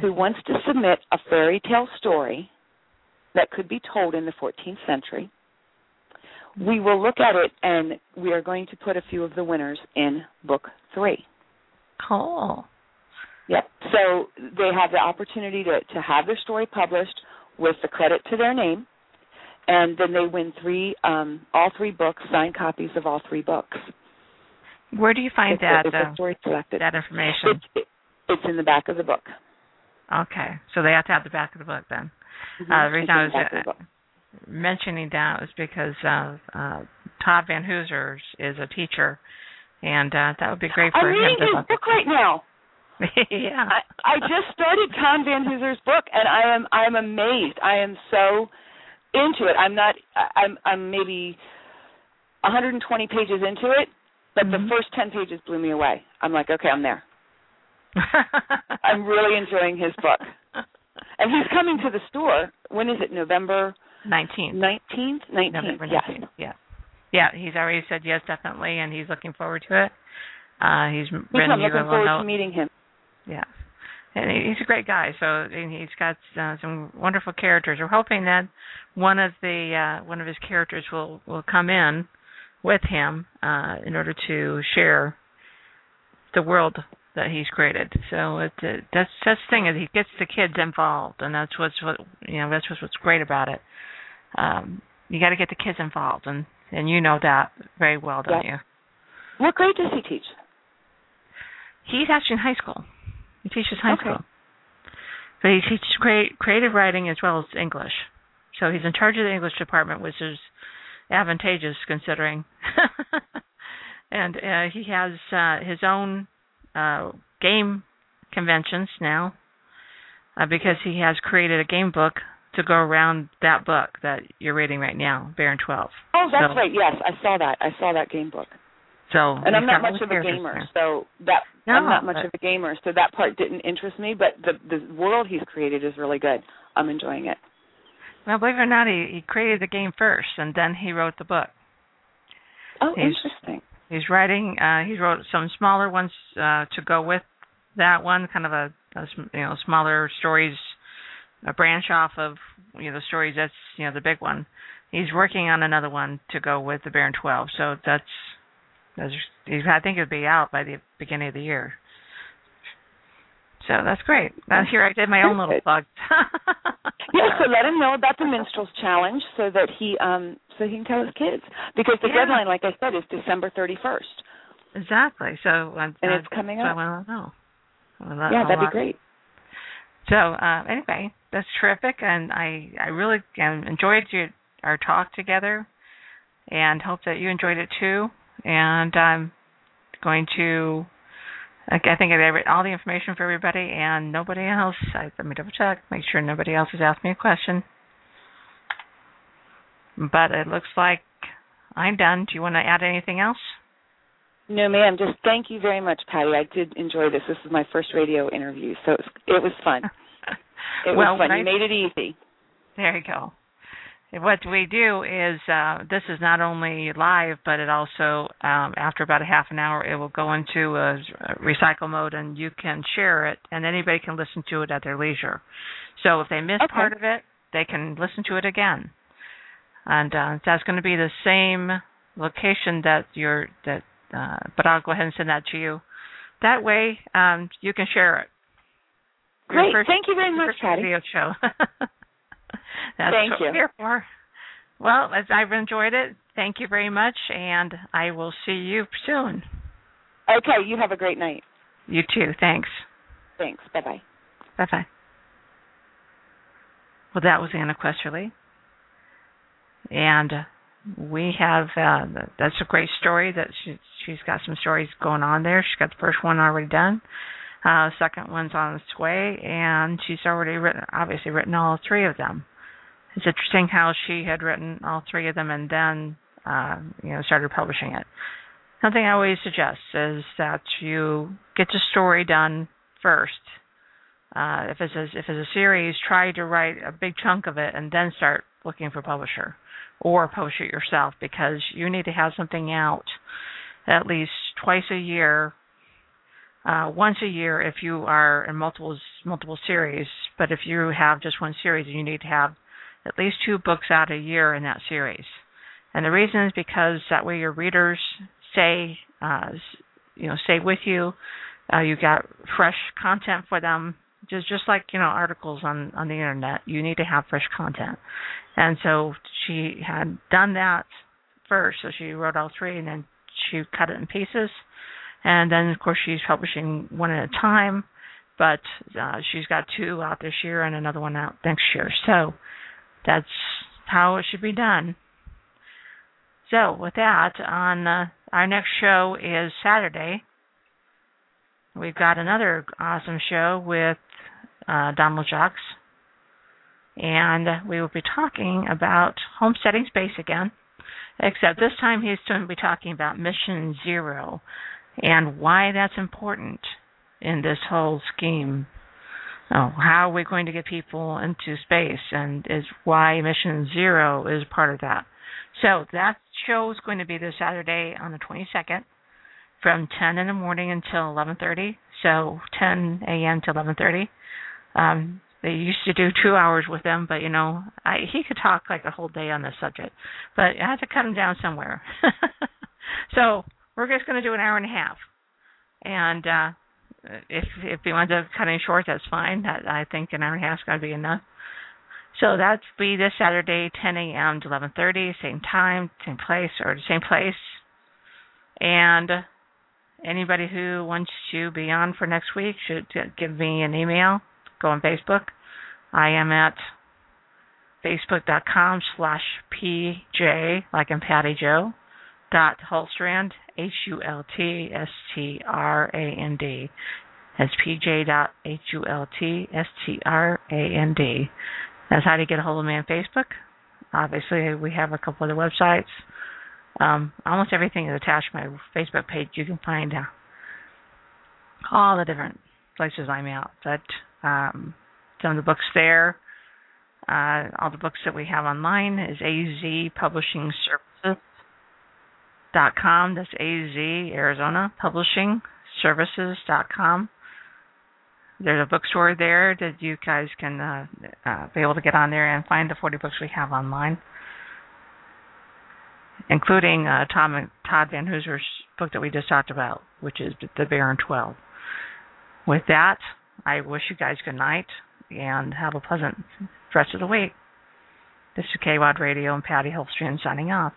who wants to submit a fairy tale story that could be told in the 14th century. We will look at it, and we are going to put a few of the winners in Book Three. Cool. Yep. So they have the opportunity to, to have their story published with the credit to their name, and then they win three, um, all three books, signed copies of all three books. Where do you find If that if uh, story selected. that information? It's, it, it's in the back of the book. Okay, so they have to have the back of the book then. Mhm. Uh, the reason I was uh, mentioning that was because uh, uh, Todd Van Hoosers is a teacher, and uh, that would be great for I'm him reading to his book right now. (laughs) yeah. I, I just started Tom Van Hooser's book, and I am I am amazed. I am so into it. I'm not. I'm I'm maybe 120 pages into it, but Mhm. the first 10 pages blew me away. I'm like, okay, I'm there. I'm really enjoying his book, (laughs) and he's coming to the store. When is it? November 19th. 19th. 19th. November yes. 19th. Yeah. Yeah, he's already said yes, definitely, and he's looking forward to it. Uh, he's Yes, written I'm you looking forward note. to meeting him. Yeah. And he's a great guy. So and he's got uh, some wonderful characters. We're hoping that one of the uh, one of his characters will will come in with him uh, in order to share the world that he's created. So it, uh, that's that's the thing is he gets the kids involved, and that's what's what you know that's what's what's great about it. Um, you got to get the kids involved, and and you know that very well, don't Yeah. you? What grade does he teach? He's actually in high school. He teaches high Okay. school. But he teaches crea- creative writing as well as English. So he's in charge of the English department, which is advantageous considering. (laughs) and uh, he has uh, his own uh, game conventions now uh, because he has created a game book to go around that book that you're reading right now, Baron 12. Oh, that's So- right. Yes, I saw that. I saw that game book. So And I'm not much of a gamer, there. so that No, I'm not much but- of a gamer, so that part didn't interest me. But the the world he's created is really good. I'm enjoying it. Well, believe it or not, he, he created the game first, and then he wrote the book. Oh, He's- interesting. He's writing. Uh, he wrote some smaller ones uh, to go with that one, kind of a, a you know smaller stories, a branch off of you know the stories. That's you know the big one. He's working on another one to go with the Baron 12. So that's, that's I think it'll be out by the beginning of the year. So that's great. Uh, here I did my own little plug. Yeah, so let him know about the minstrels challenge so that he um so he can tell his kids because the Yeah. deadline, like I said, is December 31st, exactly. So uh, and it's coming so I up. want to know. I wanna Yeah, that'd be great. So uh, anyway, that's terrific, and I I really um, enjoyed your, our talk together, and hope that you enjoyed it too. And I'm going to, I I think I have all the information for everybody, and nobody else. I, let me double check, make sure nobody else has asked me a question. But it looks like I'm done. Do you want to add anything else? No, ma'am. Just thank you very much, Patty. I did enjoy this. This is my first radio interview, so it was, it was fun. (laughs) It well, was fun. I, you made it easy. There you go. What we do is uh, this is not only live, but it also um, after about a half an hour it will go into a, recycle mode, and you can share it, and anybody can listen to it at their leisure. So if they miss okay. part of it, they can listen to it again, and uh, that's going to be the same location that you're that. Uh, but I'll go ahead and send that to you. That way, um, you can share it. Great. First, Thank you very much, Patty. Video show. (laughs) That's Thank what you. we're here for. Well, as I've enjoyed it, thank you very much, and I will see you soon. Okay, you have a great night. You too. Thanks. Thanks. Bye bye. Bye bye. Well, that was Anna Questerly. And we have, uh, that's a great story that she, she's got some stories going on there. She's got the first one already done. Uh, second one's on its way, and she's already written, obviously written all three of them. It's interesting how she had written all three of them and then, uh, you know, started publishing it. Something I always suggest is that you get the story done first. Uh, if it's a, if it's a series, try to write a big chunk of it and then start looking for a publisher, or publish it yourself because you need to have something out at least twice a year uh, once a year if you are in multiple multiple series. But if you have just one series, you need to have at least two books out a year in that series. And the reason is because that way your readers stay, uh, you know, stay with you. Uh, you got fresh content for them. Just just like you know articles on on the internet, you need to have fresh content. And so she had done that first. So she wrote all three, and then she cut it in pieces and then of course she's publishing one at a time but uh, she's got two out this year and another one out next year so that's how it should be done. So with that on uh, our next show is saturday. We've got another awesome show with uh, donald jacques and we will be talking about homesteading space again except this time he's going to be talking about mission zero and why that's important in this whole scheme. Oh, how are we going to get people into space, and is why Mission Zero is part of that. So that show is going to be this Saturday on the 22nd, from 10 in the morning until 11:30. So 10 a.m. to 11:30. Um, they used to do two hours with them, but you know, I, he could talk like a whole day on this subject, but I had to cut him down somewhere. (laughs) so we're just going to do an hour and a half. And uh, if if he winds up cutting short, that's fine. That, I think an hour and a half is going to be enough. So that's be this Saturday, 10 a.m. to 11:30, same time, same place, or the same place. And anybody who wants to be on for next week should give me an email. Go on Facebook. I am at facebook.com slash pj, like in Patty Joe, dot Hultstrand, H U L T S T R A N D. That's H U L T S T R A N D. That's how to get a hold of me on Facebook. Obviously, we have a couple other websites. Um, almost everything is attached to my Facebook page. You can find uh, all the different places I'm at. But um, some of the books there, uh, all the books that we have online is AZ Publishing Services dot com. That's AZ Arizona Publishing Services dot com. There's a bookstore there that you guys can uh, uh, be able to get on there and find the 40 books we have online, including uh, Tom Todd Van Hooser's book that we just talked about, which is The Baron 12. With that, I wish you guys good night and have a pleasant rest of the week. This is KWAD Radio and Patty Hultstrand signing off.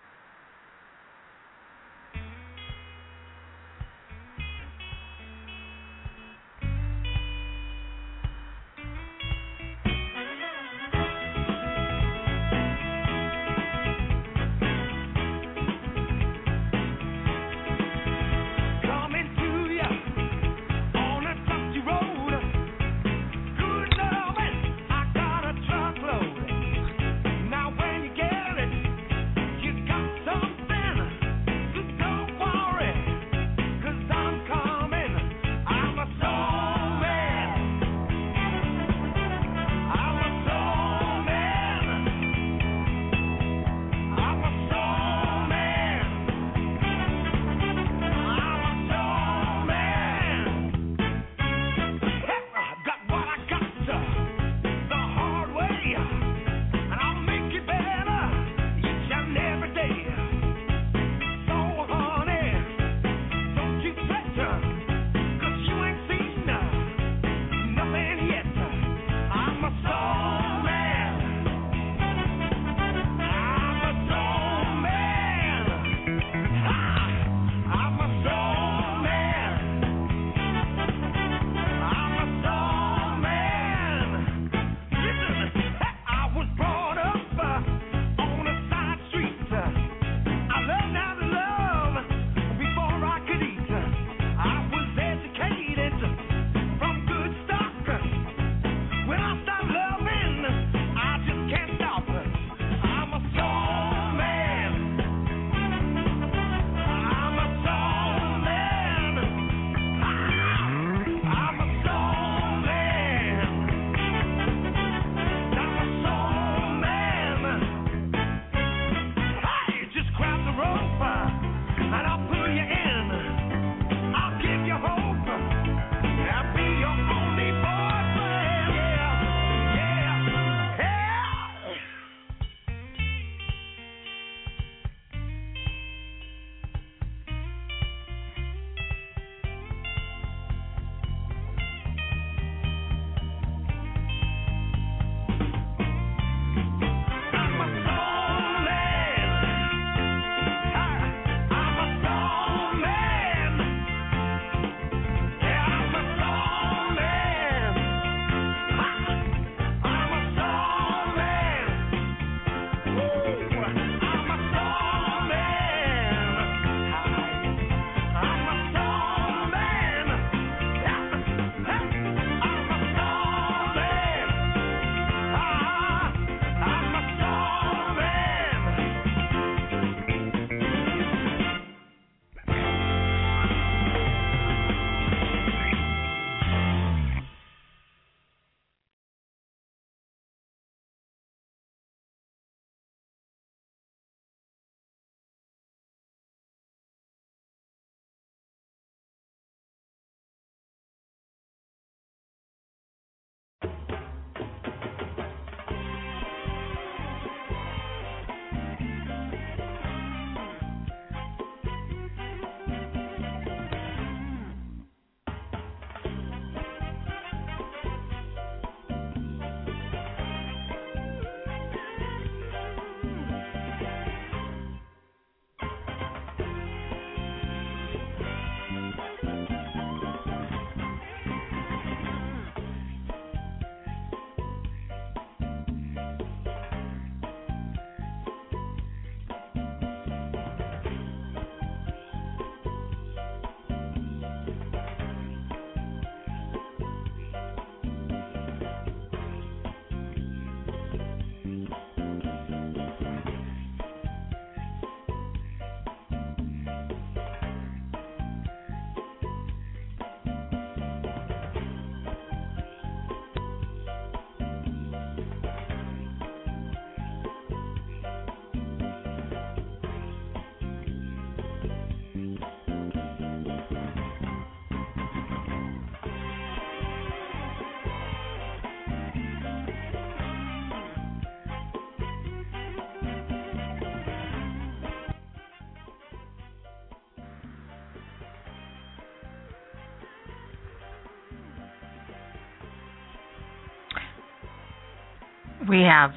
We have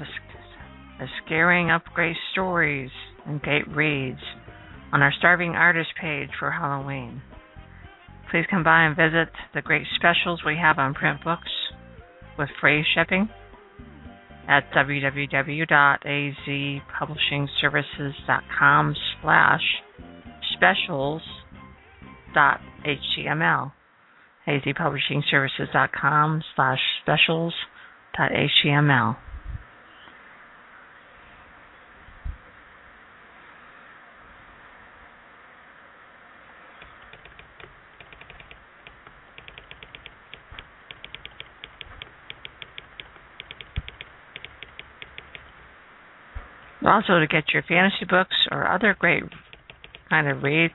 the Scaring Up Great Stories and Great Reads on our Starving Artist page for Halloween. Please come by and visit the great specials we have on print books with free shipping at www.azpublishingservices.com slash specials.html azpublishingservices.com slash specials.html Also, to get your fantasy books or other great kind of reads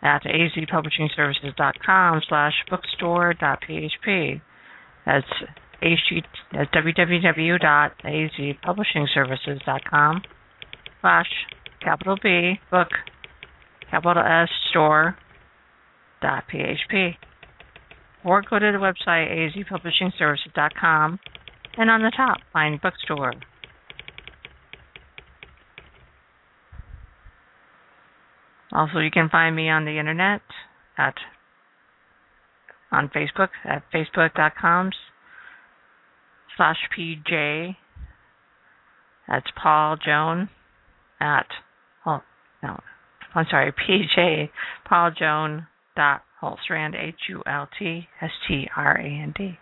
at azpublishingservices.com slash bookstore.php. That's, www.azpublishingservices.com slash capital B book capital S store dot php. Or go to the website azpublishingservices.com and on the top find bookstore. Also, you can find me on the internet at on Facebook at facebook.com slash pj. That's Paul Joan at oh no, I'm sorry (laughs) pj Paul Joan dot Hultstrand H U L T S T R A N D.